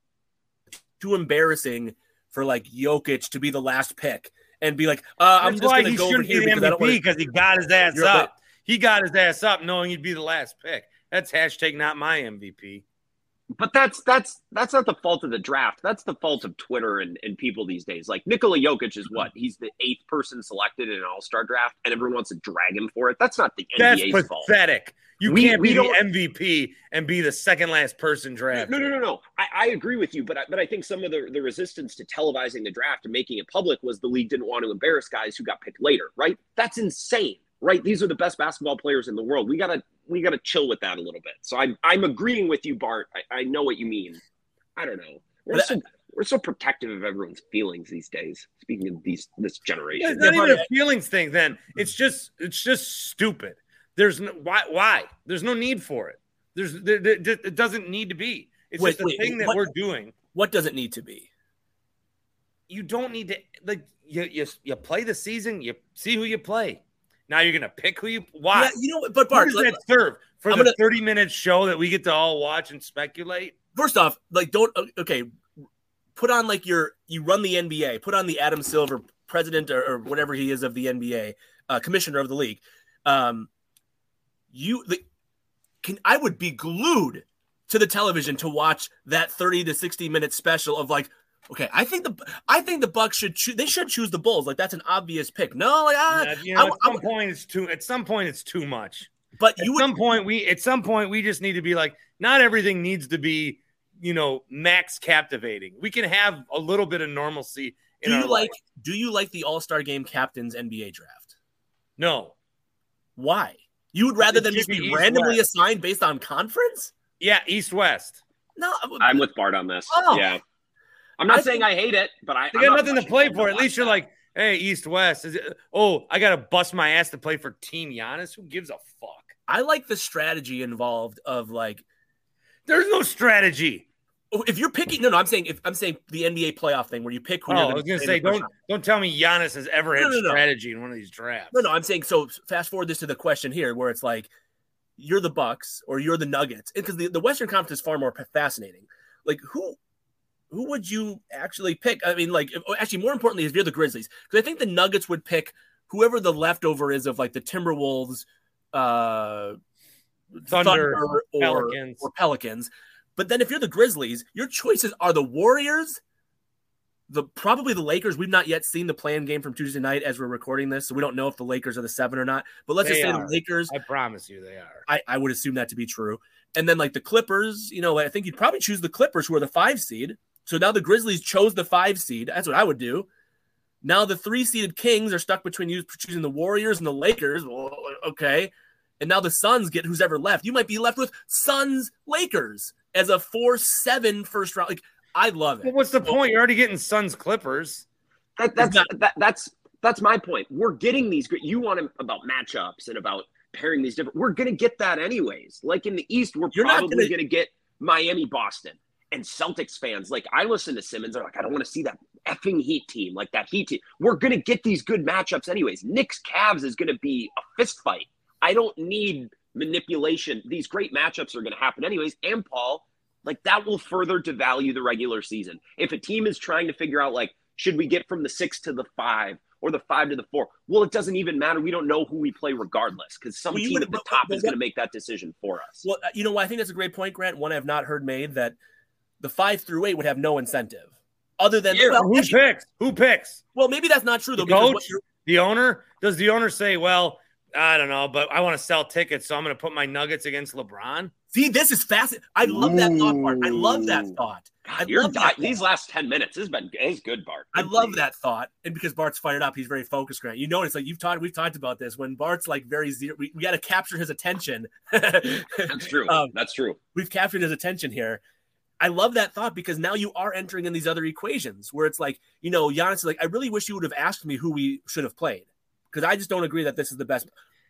Too embarrassing for like Jokic to be the last pick and be like, uh, I'm That's just going to he go over shouldn't here be the because I don't MVP want because he got his ass You're- up. He got his ass up knowing he'd be the last pick. That's hashtag not my MVP. But that's that's that's not the fault of the draft. That's the fault of Twitter and, and people these days. Like Nikola Jokic is what? He's the eighth person selected in an All Star draft, and everyone wants to drag him for it. That's not the That's NBA's fault. Pathetic. You We- can't we be the don't- MVP and be the second last person drafted. No, no, no, no. I, I agree with you, but I, but I think some of the, the resistance to televising the draft and making it public was the league didn't want to embarrass guys who got picked later, right? That's insane, right? These are the best basketball players in the world. We gotta we gotta chill with that a little bit. So I'm I'm agreeing with you, Bart. I, I know what you mean. I don't know. We're But so we're so protective of everyone's feelings these days. Speaking of these this Yeah, generation, It's not even a feelings thing. Then hmm. it's just it's just stupid. There's no why why there's no need for it. There's there, there- it doesn't need to be. It's Wait, just a wait, thing that what- we're doing. What does it need to be? You don't need to like you you you play the season. You see who you play. Now you're gonna pick who you why. Yeah, you know what? But Bart, does let- that serve for I'm the gonna- 30 minute show that we get to all watch and speculate? first off, like don't okay, put on like your you run the NBA, put on the Adam Silver president or, or whatever he is of the NBA, uh, commissioner of the league. Um, you the, can I would be glued to the television to watch that 30 to 60 minute special of like okay I think the I think the Bucks should choose they should choose the Bulls like that's an obvious pick no like ah, Yeah, you know, I- at I- some point it's too. At some point it's too much. but At would some point we. At some point we just need to be like. Not everything needs to be, you know, max captivating. We can have a little bit of normalcy. Do you like life. do you like the All Star Game captains NBA draft No. why you would rather than just be be East randomly West. assigned based on conference Yeah, East West. no uh, I'm with Bart on this. Oh. Yeah, I'm not I saying I hate it, but I I'm got not nothing to play for. At least you're like, hey, East West. Is it? Oh, I got to bust my ass to play for Team Giannis. Who gives a fuck? I like the strategy involved of like There's no strategy. If you're picking no no I'm saying if I'm saying the NBA playoff thing where you pick who Oh, I was gonna say, in the first don't round. don't tell me Giannis has ever had No, no, strategy in one of these drafts. no no I'm saying so fast forward this to the question here where it's like you're the Bucks or you're the Nuggets because the, the Western Conference is far more fascinating like who who would you actually pick I mean like if, actually more importantly if you're the Grizzlies because I think the Nuggets would pick whoever the leftover is of like the Timberwolves uh Thunder, or, Pelicans. or Pelicans. But then if you're the Grizzlies, your choices are the Warriors, the probably the Lakers. We've not yet seen the play-in game from Tuesday night as we're recording this, so we don't know if the Lakers are the seven or not. But let's They just say are. the Lakers. I promise you, they are. I, I would assume that to be true. And then like the Clippers, you know, I think you'd probably choose the Clippers, who are the five seed. So now the Grizzlies chose the five seed. That's what I would do. Now the three seeded Kings are stuck between you choosing the Warriors and the Lakers. Well, okay. And now the Suns get who's ever left. You might be left with Suns Lakers as a 4 7 first round. Like, I love Well, it. what's the point? You're already getting Suns Clippers. That, that's not- that, that's that's my point. We're getting these. great- You want 'em about matchups and about pairing these different. We're gonna get that anyways. Like in the East, we're You're probably gonna- gonna, get Miami, Boston, and Celtics fans. Like I listen to Simmons, they're like, I don't want to see that effing Heat team, like that Heat team. We're gonna get these good matchups anyways. Knicks Cavs is gonna be a fist fight. I don't need manipulation. These great matchups are gonna happen anyways. And Paul, like that will further devalue the regular season. If a team is trying to figure out like should we get from the six to the five or the five to the four? Well, it doesn't even matter. We don't know who we play regardless because some Well, team would- at the but- top but is going to make that decision for us. Well, uh, you know what? I think that's a great point, Grant. One I've not heard made that the five through eight would have no incentive other than, Yeah, well, who actually- picks? Who picks? well, maybe that's not true though. The because coach? The owner? Does the owner say, "Well, I don't know, but I want to sell tickets, so I'm going to put my Nuggets against LeBron"? See, this is fascinating. I love that thought, Bart. I love that thought. I God, you're love di- that these thought. last ten minutes has been is good, Bart. I love for you. that thought, and because Bart's fired up, he's very focused. Grant, you notice like you've talked, we've talked about this. When Bart's like very zero, we, we got to capture his attention. (laughs) That's true. Um, That's true. we've captured his attention here. I love that thought because now you are entering in these other equations where it's like, you know, Giannis is like, I really wish you would have asked me who we should have played because I just don't agree that this is the best.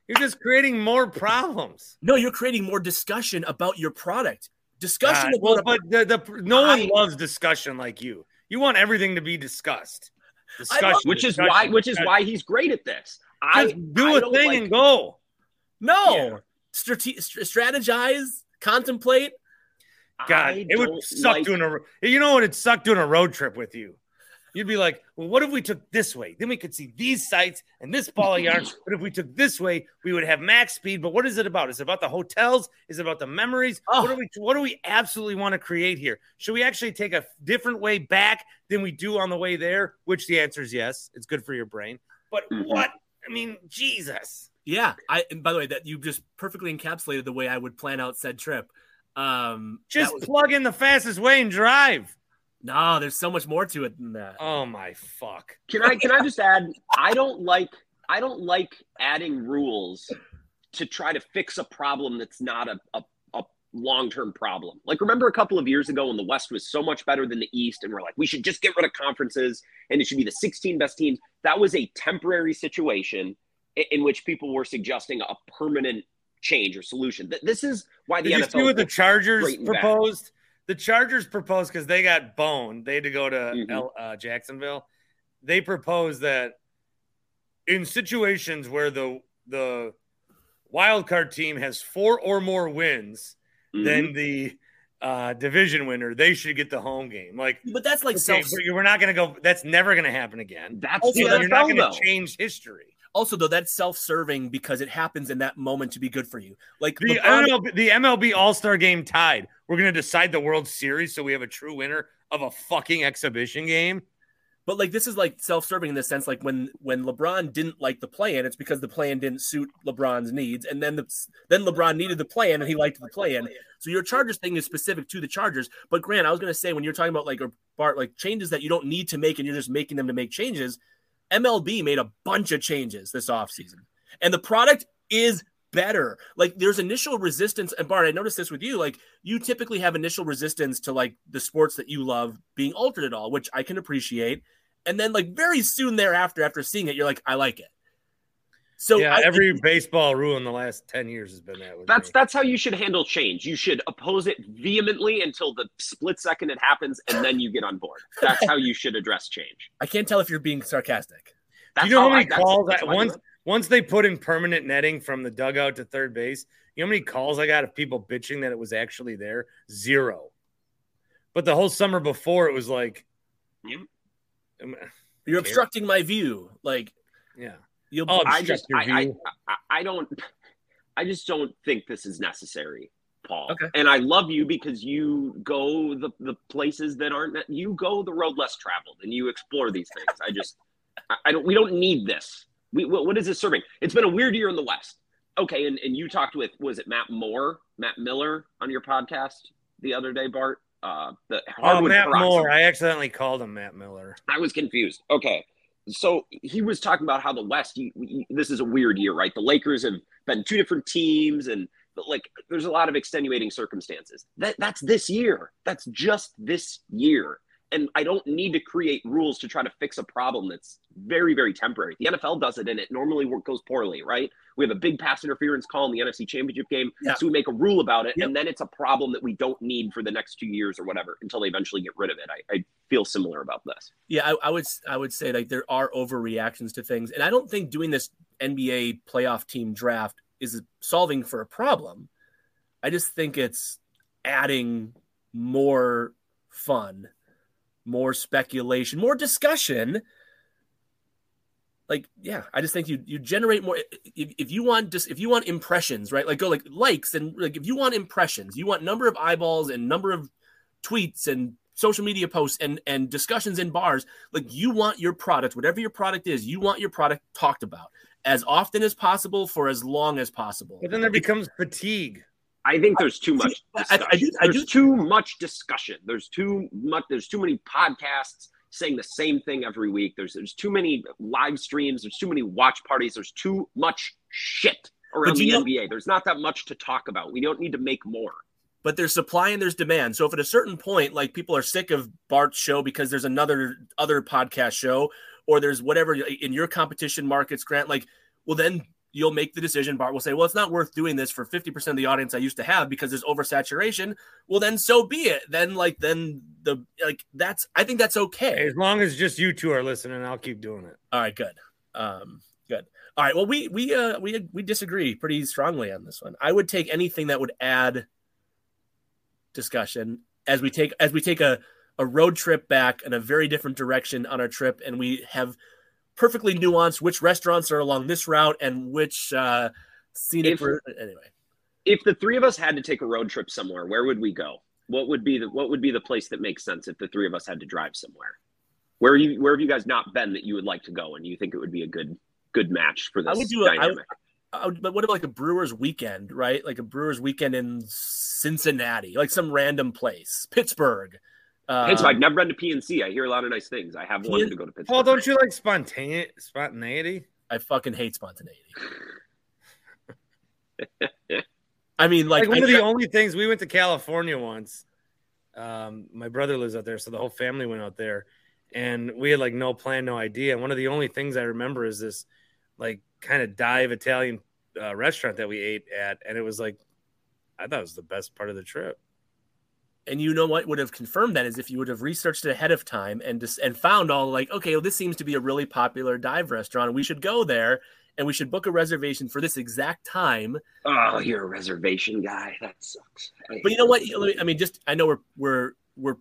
You're just creating more problems. No, you're creating more discussion about your product. Discussion God, well, about but the, the no one loves discussion like you. You want everything to be discussed. Discussion, which is why which is why he's great at this. I Just do I a thing like- and go. no Yeah. Strate- str- strategize, contemplate. God, I it would suck like- doing a. You know what? It'd suck doing a road trip with you. You'd be like, well, what if we took this way? Then we could see these sites and this ball of yarn. (laughs) But if we took this way, we would have max speed. But what is it about? Is it about the hotels? Is it about the memories? Oh. What do we what do we absolutely want to create here? Should we actually take a different way back than we do on the way there? Which the answer is yes. It's good for your brain. But Mhm. what? I mean, Jesus. Yeah, I. And by the way, that you just perfectly encapsulated the way I would plan out said trip. Um, Just was- plug in the fastest way and drive. No, there's so much more to it than that. Oh my fuck. Can I can I just add? I don't like I don't like adding rules to try to fix a problem that's not a, a, a long term problem. Like remember a couple of years ago when the West was so much better than the East, and we're like we should just get rid of conferences and it should be the 16 best teams. That was a temporary situation in, in which people were suggesting a permanent change or solution. This is why the Did you see what the Chargers great and proposed? The Chargers proposed because they got boned. They had to go to Mhm. L, uh, Jacksonville. They proposed that in situations where the the wild card team has four or more wins Mhm. than the uh, division winner, they should get the home game. Like, But that's like okay, self. we're not going to go. That's never going to happen again. that's So the then you're not NFL going to change history. Also, though, that's self-serving because it happens in that moment to be good for you. Like The LeBron- MLB, the MLB All Star Game tied. We're going to decide the World Series, so we have a true winner of a fucking exhibition game. But like this is like self-serving in the sense like when when LeBron didn't like the play-in, it's because the play-in didn't suit LeBron's needs, and then the then LeBron needed the play-in and he liked the play-in. So your Chargers thing is specific to the Chargers. But Grant, I was gonna say when you're talking about like or Bart like changes that you don't need to make and you're just making them to make changes, MLB made a bunch of changes this offseason. And the product is better. Like there's initial resistance, and Bart, I noticed this with you. Like you typically have initial resistance to like the sports that you love being altered at all, which I can appreciate. And then like very soon thereafter, after seeing it, you're like, I like it. So yeah, I, every baseball rule in the last ten years has been that. With That's me. that's how you should handle change. You should oppose it vehemently until the split second it happens, and then you get on board. That's how you should address change. I can't tell if you're being sarcastic. That's you know how many that's- calls that's I, how I once it. once they put in permanent netting from the dugout to third base? You know how many calls I got of people bitching that it was actually there? Zero. But the whole summer before, it was like, Yep. Um, You're obstructing my view. Like yeah. You'll Oh, I just your I, I, view. I don't I just don't think this is necessary, Paul. Okay. And I love you because you go the the places that aren't you go the road less traveled and you explore these things. I just I, don't we don't need this. We what, what is this serving? It's been a weird year in the West. Okay, and, and you talked with was it Matt Moore, Matt Miller on your podcast the other day, Bart? Uh the Oh, hardwood Matt Paroxysm. Moore. I accidentally called him Matt Miller. I was confused. Okay. So he was talking about how the West, you, you- this is a weird year, right? The Lakers have been two different teams and like there's a lot of extenuating circumstances. That that's this year. That's just this year. And I don't need to create rules to try to fix a problem that's very, very temporary. The NFL does it and it normally goes poorly, right? We have a big pass interference call in the NFC championship game. Yeah. So we make a rule about it. Yep. And then it's a problem that we don't need for the next two years or whatever until they eventually get rid of it. I, I feel similar about this. Yeah, I, I would I would say like there are overreactions to things, and I don't think doing this NBA playoff team draft is solving for a problem. I just think it's adding more fun, more speculation, more discussion. Like, yeah, I just think you you generate more. If, if you want just if you want impressions, right? Like go like likes and like if you want impressions, you want number of eyeballs and number of tweets and social media posts and and discussions in bars like you want your product whatever your product is you want your product talked about as often as possible for as long as possible But then there becomes fatigue. I think there's too much. I- I do- I there's do- too much discussion. There's too much. There's too many podcasts saying the same thing every week. There's there's too many live streams. There's too many watch parties. There's too much shit around the know- NBA. There's not that much to talk about. We don't need to make more. but there's supply and there's demand. So if at a certain point, like people are sick of Bart's show because there's another other podcast show, or there's whatever in your competition markets, Grant, like, well, then you'll make the decision. Bart will say, well, it's not worth doing this for 50% of the audience I used to have because there's oversaturation. Well, then so be it. Then like, then the, like, that's, I think that's okay. As long as just you two are listening, I'll keep doing it. All right, good. Um, good. All right. Well, we, we, uh, we, we disagree pretty strongly on this one. I would take anything that would add discussion as we take, as we take a, a road trip back in a very different direction on our trip and we have perfectly nuanced which restaurants are along this route and which uh, scenic. If- route. Anyway, If the three of us had to take a road trip somewhere, where would we go? What would be the what would be the place that makes sense if the three of us had to drive somewhere? Where you where have you guys not been that you would like to go and you think it would be a good good match for this I would do dynamic? I would, but what about like a Brewers weekend, right? Like a Brewers weekend in Cincinnati, like some random place, Pittsburgh. Uh, Pittsburgh. I've never been to PNC. I hear a lot of nice things. I have wanted PN to go to Pittsburgh. Paul, don't you like spontaneity? Spontaneity? I fucking hate spontaneity. (laughs) I mean, like, Like, one I of the try- only things we went to California once. Um, my brother lives out there, so the whole family went out there, and we had like no plan, no idea. And one of the only things I remember is this, like, kind of dive Italian uh, restaurant that we ate at, and it was like, I thought it was the best part of the trip. And you know what would have confirmed that is if you would have researched it ahead of time and just and found all like okay well this seems to be a really popular dive restaurant we should go there and we should book a reservation for this exact time Oh, you're a reservation guy. That sucks. I but you know what i mean just i know we're we're we're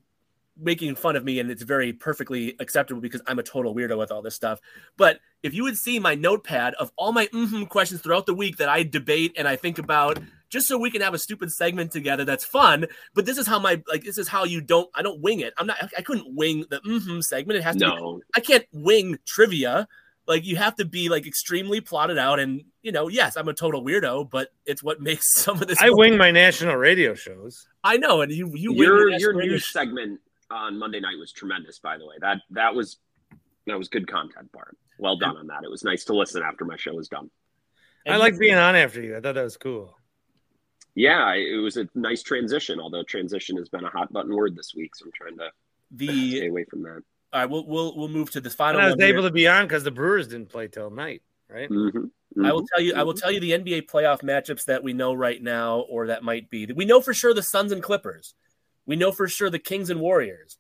making fun of me and it's very perfectly acceptable because i'm a total weirdo with all this stuff but if you would see my notepad of all my mm questions throughout the week that i debate and i think about just so we can have a stupid segment together that's fun but this is how my like this is how you don't i don't wing it i'm not i couldn't wing the mm segment it has to be. I can't wing trivia. Like you have to be like extremely plotted out, and you know, yes, I'm a total weirdo, but it's what makes (laughs) some of this. I wing my national radio shows. I know, and you you Your your national news segment on Monday night was tremendous. By the way, that that was that was good content, Bart. Well done on that. It was nice to listen after my show was done. I like being on after you. I thought that was cool. Yeah, it was a nice transition. Although transition has been a hot button word this week, so I'm trying to stay away from that. All right, we'll we'll we'll move to the final. And I was one here. able to be on because the Brewers didn't play till night, right? Mhm, I will tell you. I will tell you the NBA playoff matchups that we know right now, or that might be. We know for sure the Suns and Clippers. We know for sure the Kings and Warriors.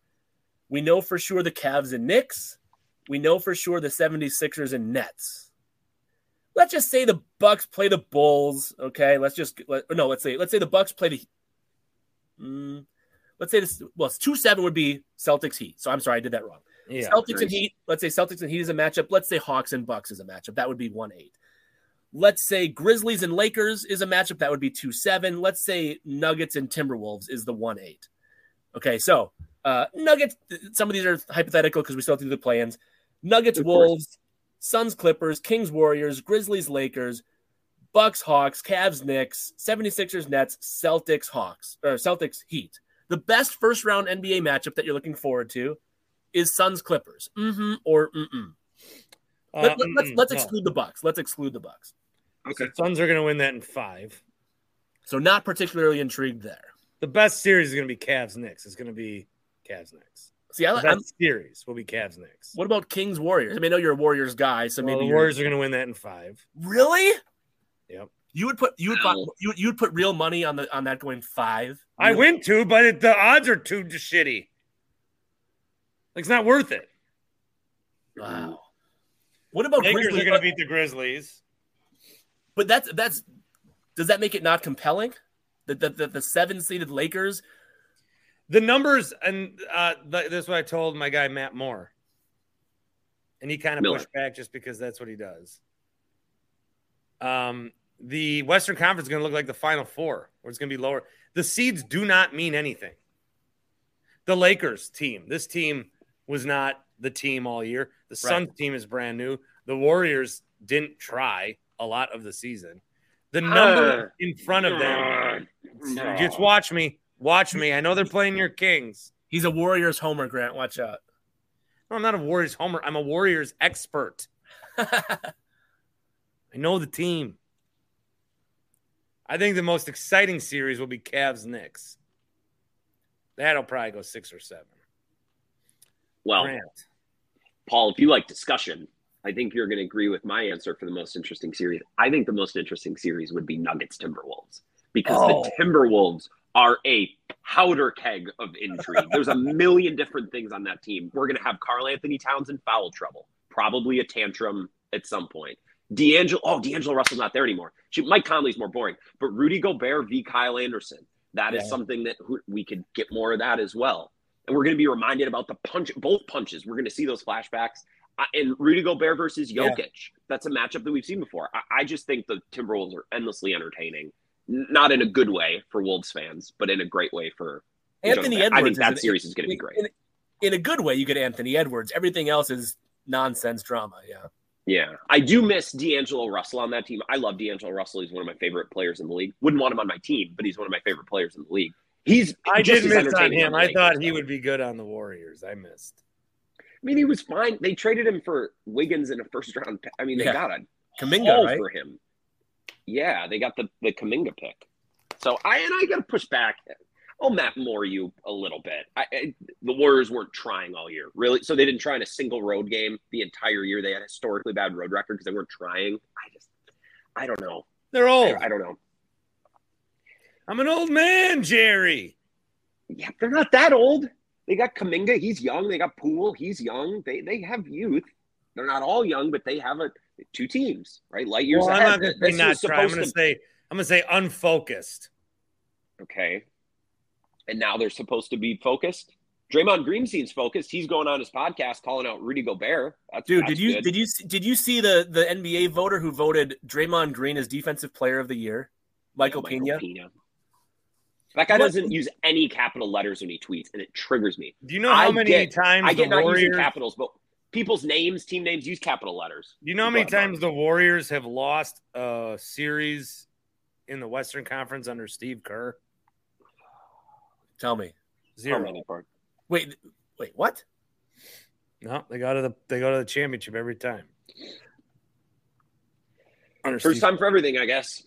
We know for sure the Cavs and Knicks. We know for sure the 76ers and Nets. Let's just say the Bucks play the Bulls. Okay, let's just let, no. Let's say let's say the Bucks play the. Mm, let's say this. Well, it's two seven would be Celtics Heat. So I'm sorry, I did that wrong. Yeah. Celtics and. Heat. Let's say Celtics and Heat is a matchup. Let's say Hawks and Bucks is a matchup. That would be one eight. Let's say Grizzlies and Lakers is a matchup. That would be two seven. Let's say Nuggets and Timberwolves is the one eight. Okay, so uh, Nuggets. Some of these are hypothetical because we still have to do the play-ins. Nuggets, Of course. Wolves, Suns, Clippers, Kings, Warriors, Grizzlies, Lakers, Bucks, Hawks, Cavs, Knicks, 76ers, Nets, Celtics, Hawks, or Celtics, Heat. The best first round NBA matchup that you're looking forward to is Suns, Clippers. Mm-hmm or mm-mm. Let, Uh, let, let's mm, let's no. exclude the Bucks. Let's exclude the Bucks. Okay. Suns are going to win that in five. So not particularly intrigued there. The best series is going to be Cavs Knicks. It's going to be Cavs Knicks. See, I, The I'm, best series will be Cavs Knicks. what about Kings Warriors? I mean, I know you're a Warriors guy, so Well, maybe the you're- Warriors are going to win that in five. really. Yep. You would put you would Wow. put, you would, you would put real money on the on that going five. I Really? win two, but it, the odds are too shitty. Like, it's not worth it. Wow. What about Lakers Grizzlies? are going to beat the Grizzlies. But that's that's does that make it not compelling? That the, the, the seven seeded Lakers. The numbers, and uh, th- this is what I told my guy Matt Moore, and he kind of pushed back just because that's what he does. Um, the Western Conference is going to look like the Final Four, where it's going to be lower. The seeds do not mean anything. The Lakers team, this team was not the team all year. The Suns team is brand new. The Warriors didn't try a lot of the season. The number Uh, in front of them, just watch me, watch me. I know they're playing your Kings. He's a Warriors homer, Grant. Watch out. No, I'm not a Warriors homer. I'm a Warriors expert. (laughs) I know the team. I think the most exciting series will be Cavs Knicks. That'll probably go six or seven. Well, Grant. Paul, if you like discussion, I think you're going to agree with my answer for the most interesting series. I think the most interesting series would be Nuggets Timberwolves because Oh. the Timberwolves are a powder keg of intrigue. (laughs) There's a million different things on that team. We're going to have Karl-Anthony Towns in foul trouble, probably a tantrum at some point. D'Angelo, oh, D'Angelo Russell's not there anymore. Shoot, Mike Conley's more boring, but Rudy Gobert v. Kyle Anderson. That is Yeah. something that we could get more of that as well. And we're going to be reminded about the punch, both punches. We're going to see those flashbacks. Uh, and Rudy Gobert versus Yeah. Jokic. That's a matchup that we've seen before. I, I just think the Timberwolves are endlessly entertaining. N- Not in a good way for Wolves fans, but in a great way for Anthony Edwards. I think is that an- series is going to be in- great. In, in a good way, you get Anthony Edwards. Everything else is nonsense drama. Yeah. Yeah, I do miss D'Angelo Russell on that team. I love D'Angelo Russell. He's one of my favorite players in the league. Wouldn't want him on my team, but he's one of my favorite players in the league. He's I just did as miss on him. I thought he would be good on the Warriors. I missed. I mean, he was fine. They traded him for Wiggins in a first round. I mean, they Yeah. got a Kuminga, haul right? for him. Yeah, they got the the Kuminga pick. So I and I got to push back. I'll Matt Moore you a little bit. I, I, the Warriors weren't trying all year, really. So they didn't try in a single road game the entire year. They had a historically bad road record because they weren't trying. I just, I don't know. They're old. I, I don't know. I'm an old man, Jerry. Yeah, they're not that old. They got Kuminga. He's young. They got Poole. He's young. They they have youth. They're not all young, but they have a two teams, right? Light years Well, I'm not going to say not try. I'm going to to- say I'm going to say unfocused. Okay. And now they're supposed to be focused. Draymond Green seems focused. He's going on his podcast calling out Rudy Gobert. That's, Dude, that's did you good. did you did you see the the NBA voter who voted Draymond Green as Defensive Player of the Year, Michael Yeah, Pena? That guy What- doesn't use any capital letters when he tweets, and it triggers me. Do you know how I many get- times I get the not using capitals, but people's names, team names, use capital letters. You know how many um, times the Warriors have lost a series in the Western Conference under Steve Kerr? Tell me. Zero. many, Wait, wait, what? No, they go to the they go to the championship every time. Under First Steve- time for everything, I guess.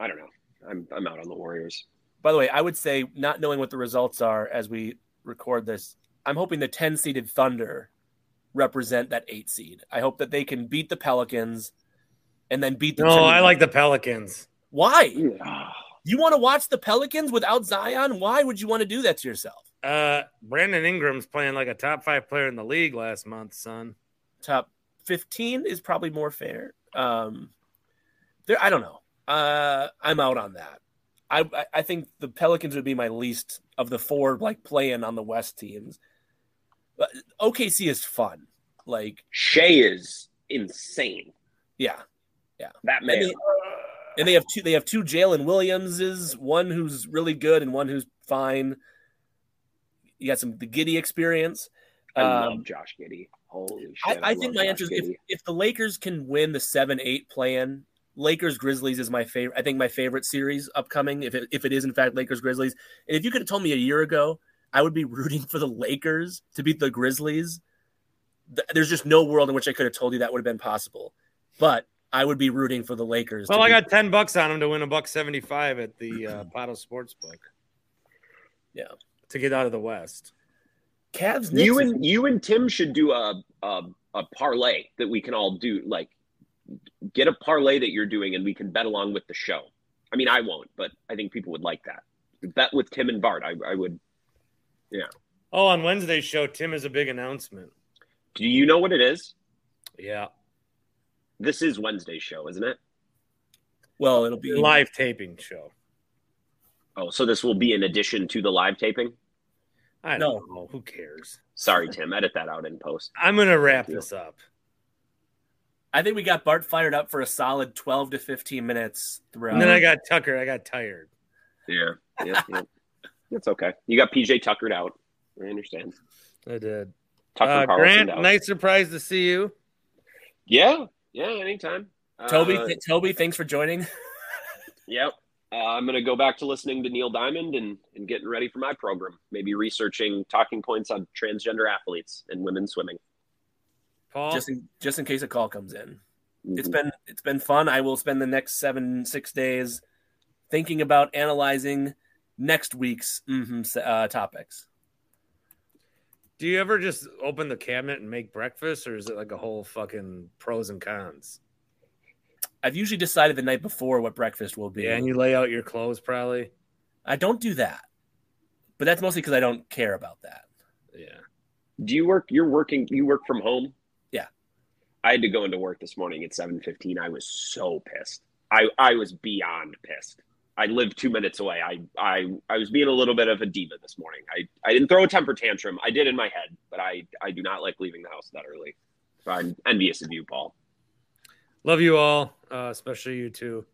I don't know. I'm I'm out on the Warriors. By the way, I would say not knowing what the results are as we record this, I'm hoping the 10 seeded Thunder represent that eight seed. I hope that they can beat the Pelicans and then beat the No, I like the Pelicans. Why? You want to watch the Pelicans without Zion? Why would you want to do that to yourself? Uh, Brandon Ingram's play-in like a top five player in the league last month, son. Top 15 is probably more fair. Um, there, I don't know. Uh, I'm out on that. I, I- I think the Pelicans would be my least of the four like playing on the West teams. OKC is fun. Like, Shai is insane. yeah. Yeah. That And man. they, and they have two they have two Jalen Williamses, one who's really good and one who's fine. You got some the Giddey experience. I Um, love Josh Giddey. Holy I, shit! I think my Josh answer is if, if the Lakers can win the seven eight play-in, Lakers Grizzlies is my favorite. I think my favorite series upcoming. If it, if it is in fact Lakers Grizzlies, and if you could have told me a year ago, I would be rooting for the Lakers to beat the Grizzlies. There's just no world in which I could have told you that would have been possible, but I would be rooting for the Lakers. Well, I got ten bucks on them to win a buck seventy five at the uh, (clears throat) Pato Sportsbook. Yeah. to get out of the West. Cavs. Knicks you and you and Tim should do a, a a parlay that we can all do. Like, get a parlay that you're doing, and we can bet along with the show. I mean, I won't, but I think people would like that. Bet with Tim and Bart. I, I would. Oh, on Wednesday's show, Tim has a big announcement. Do you know what it is? Yeah, This is Wednesday's show, isn't it? well, it'll be live taping show. Oh, so this will be in addition to the live taping. I don't know. Who cares? Sorry, Tim. Edit that out in post. I'm gonna wrap this up. I think we got Bart fired up for a solid 12 to 15 minutes throughout. And then I got Tucker. I got tired. Yeah. Yep, yep. That's okay. You got PJ tuckered out. I understand. I did. Tucker Uh, Carlson Grant, out. nice surprise to see you. Yeah. Yeah. Anytime. Toby, Uh, th- Toby, thanks for joining. (laughs) Yep. Uh, I'm going to go back to listening to Neil Diamond and, and getting ready for my program. Maybe researching talking points on transgender athletes and women swimming. Paul. just in just in case a call comes in. It's Mhm. been it's been fun. I will spend the next seven six days thinking about analyzing next week's mhm, uh, topics. Do you ever just open the cabinet and make breakfast, or is it like a whole fucking pros and cons? I've usually decided the night before what breakfast will be. Yeah, and you lay out your clothes probably. I don't do that, but that's mostly because I don't care about that. Yeah. Do you work? You're working. You work from home. Yeah. I had to go into work this morning at seven fifteen. I was so pissed. I I was beyond pissed. I live two minutes away. I I I was being a little bit of a diva this morning. I I didn't throw a temper tantrum. I did in my head, but I I do not like leaving the house that early. So I'm envious of you, Paul. Love you all, uh, especially you two.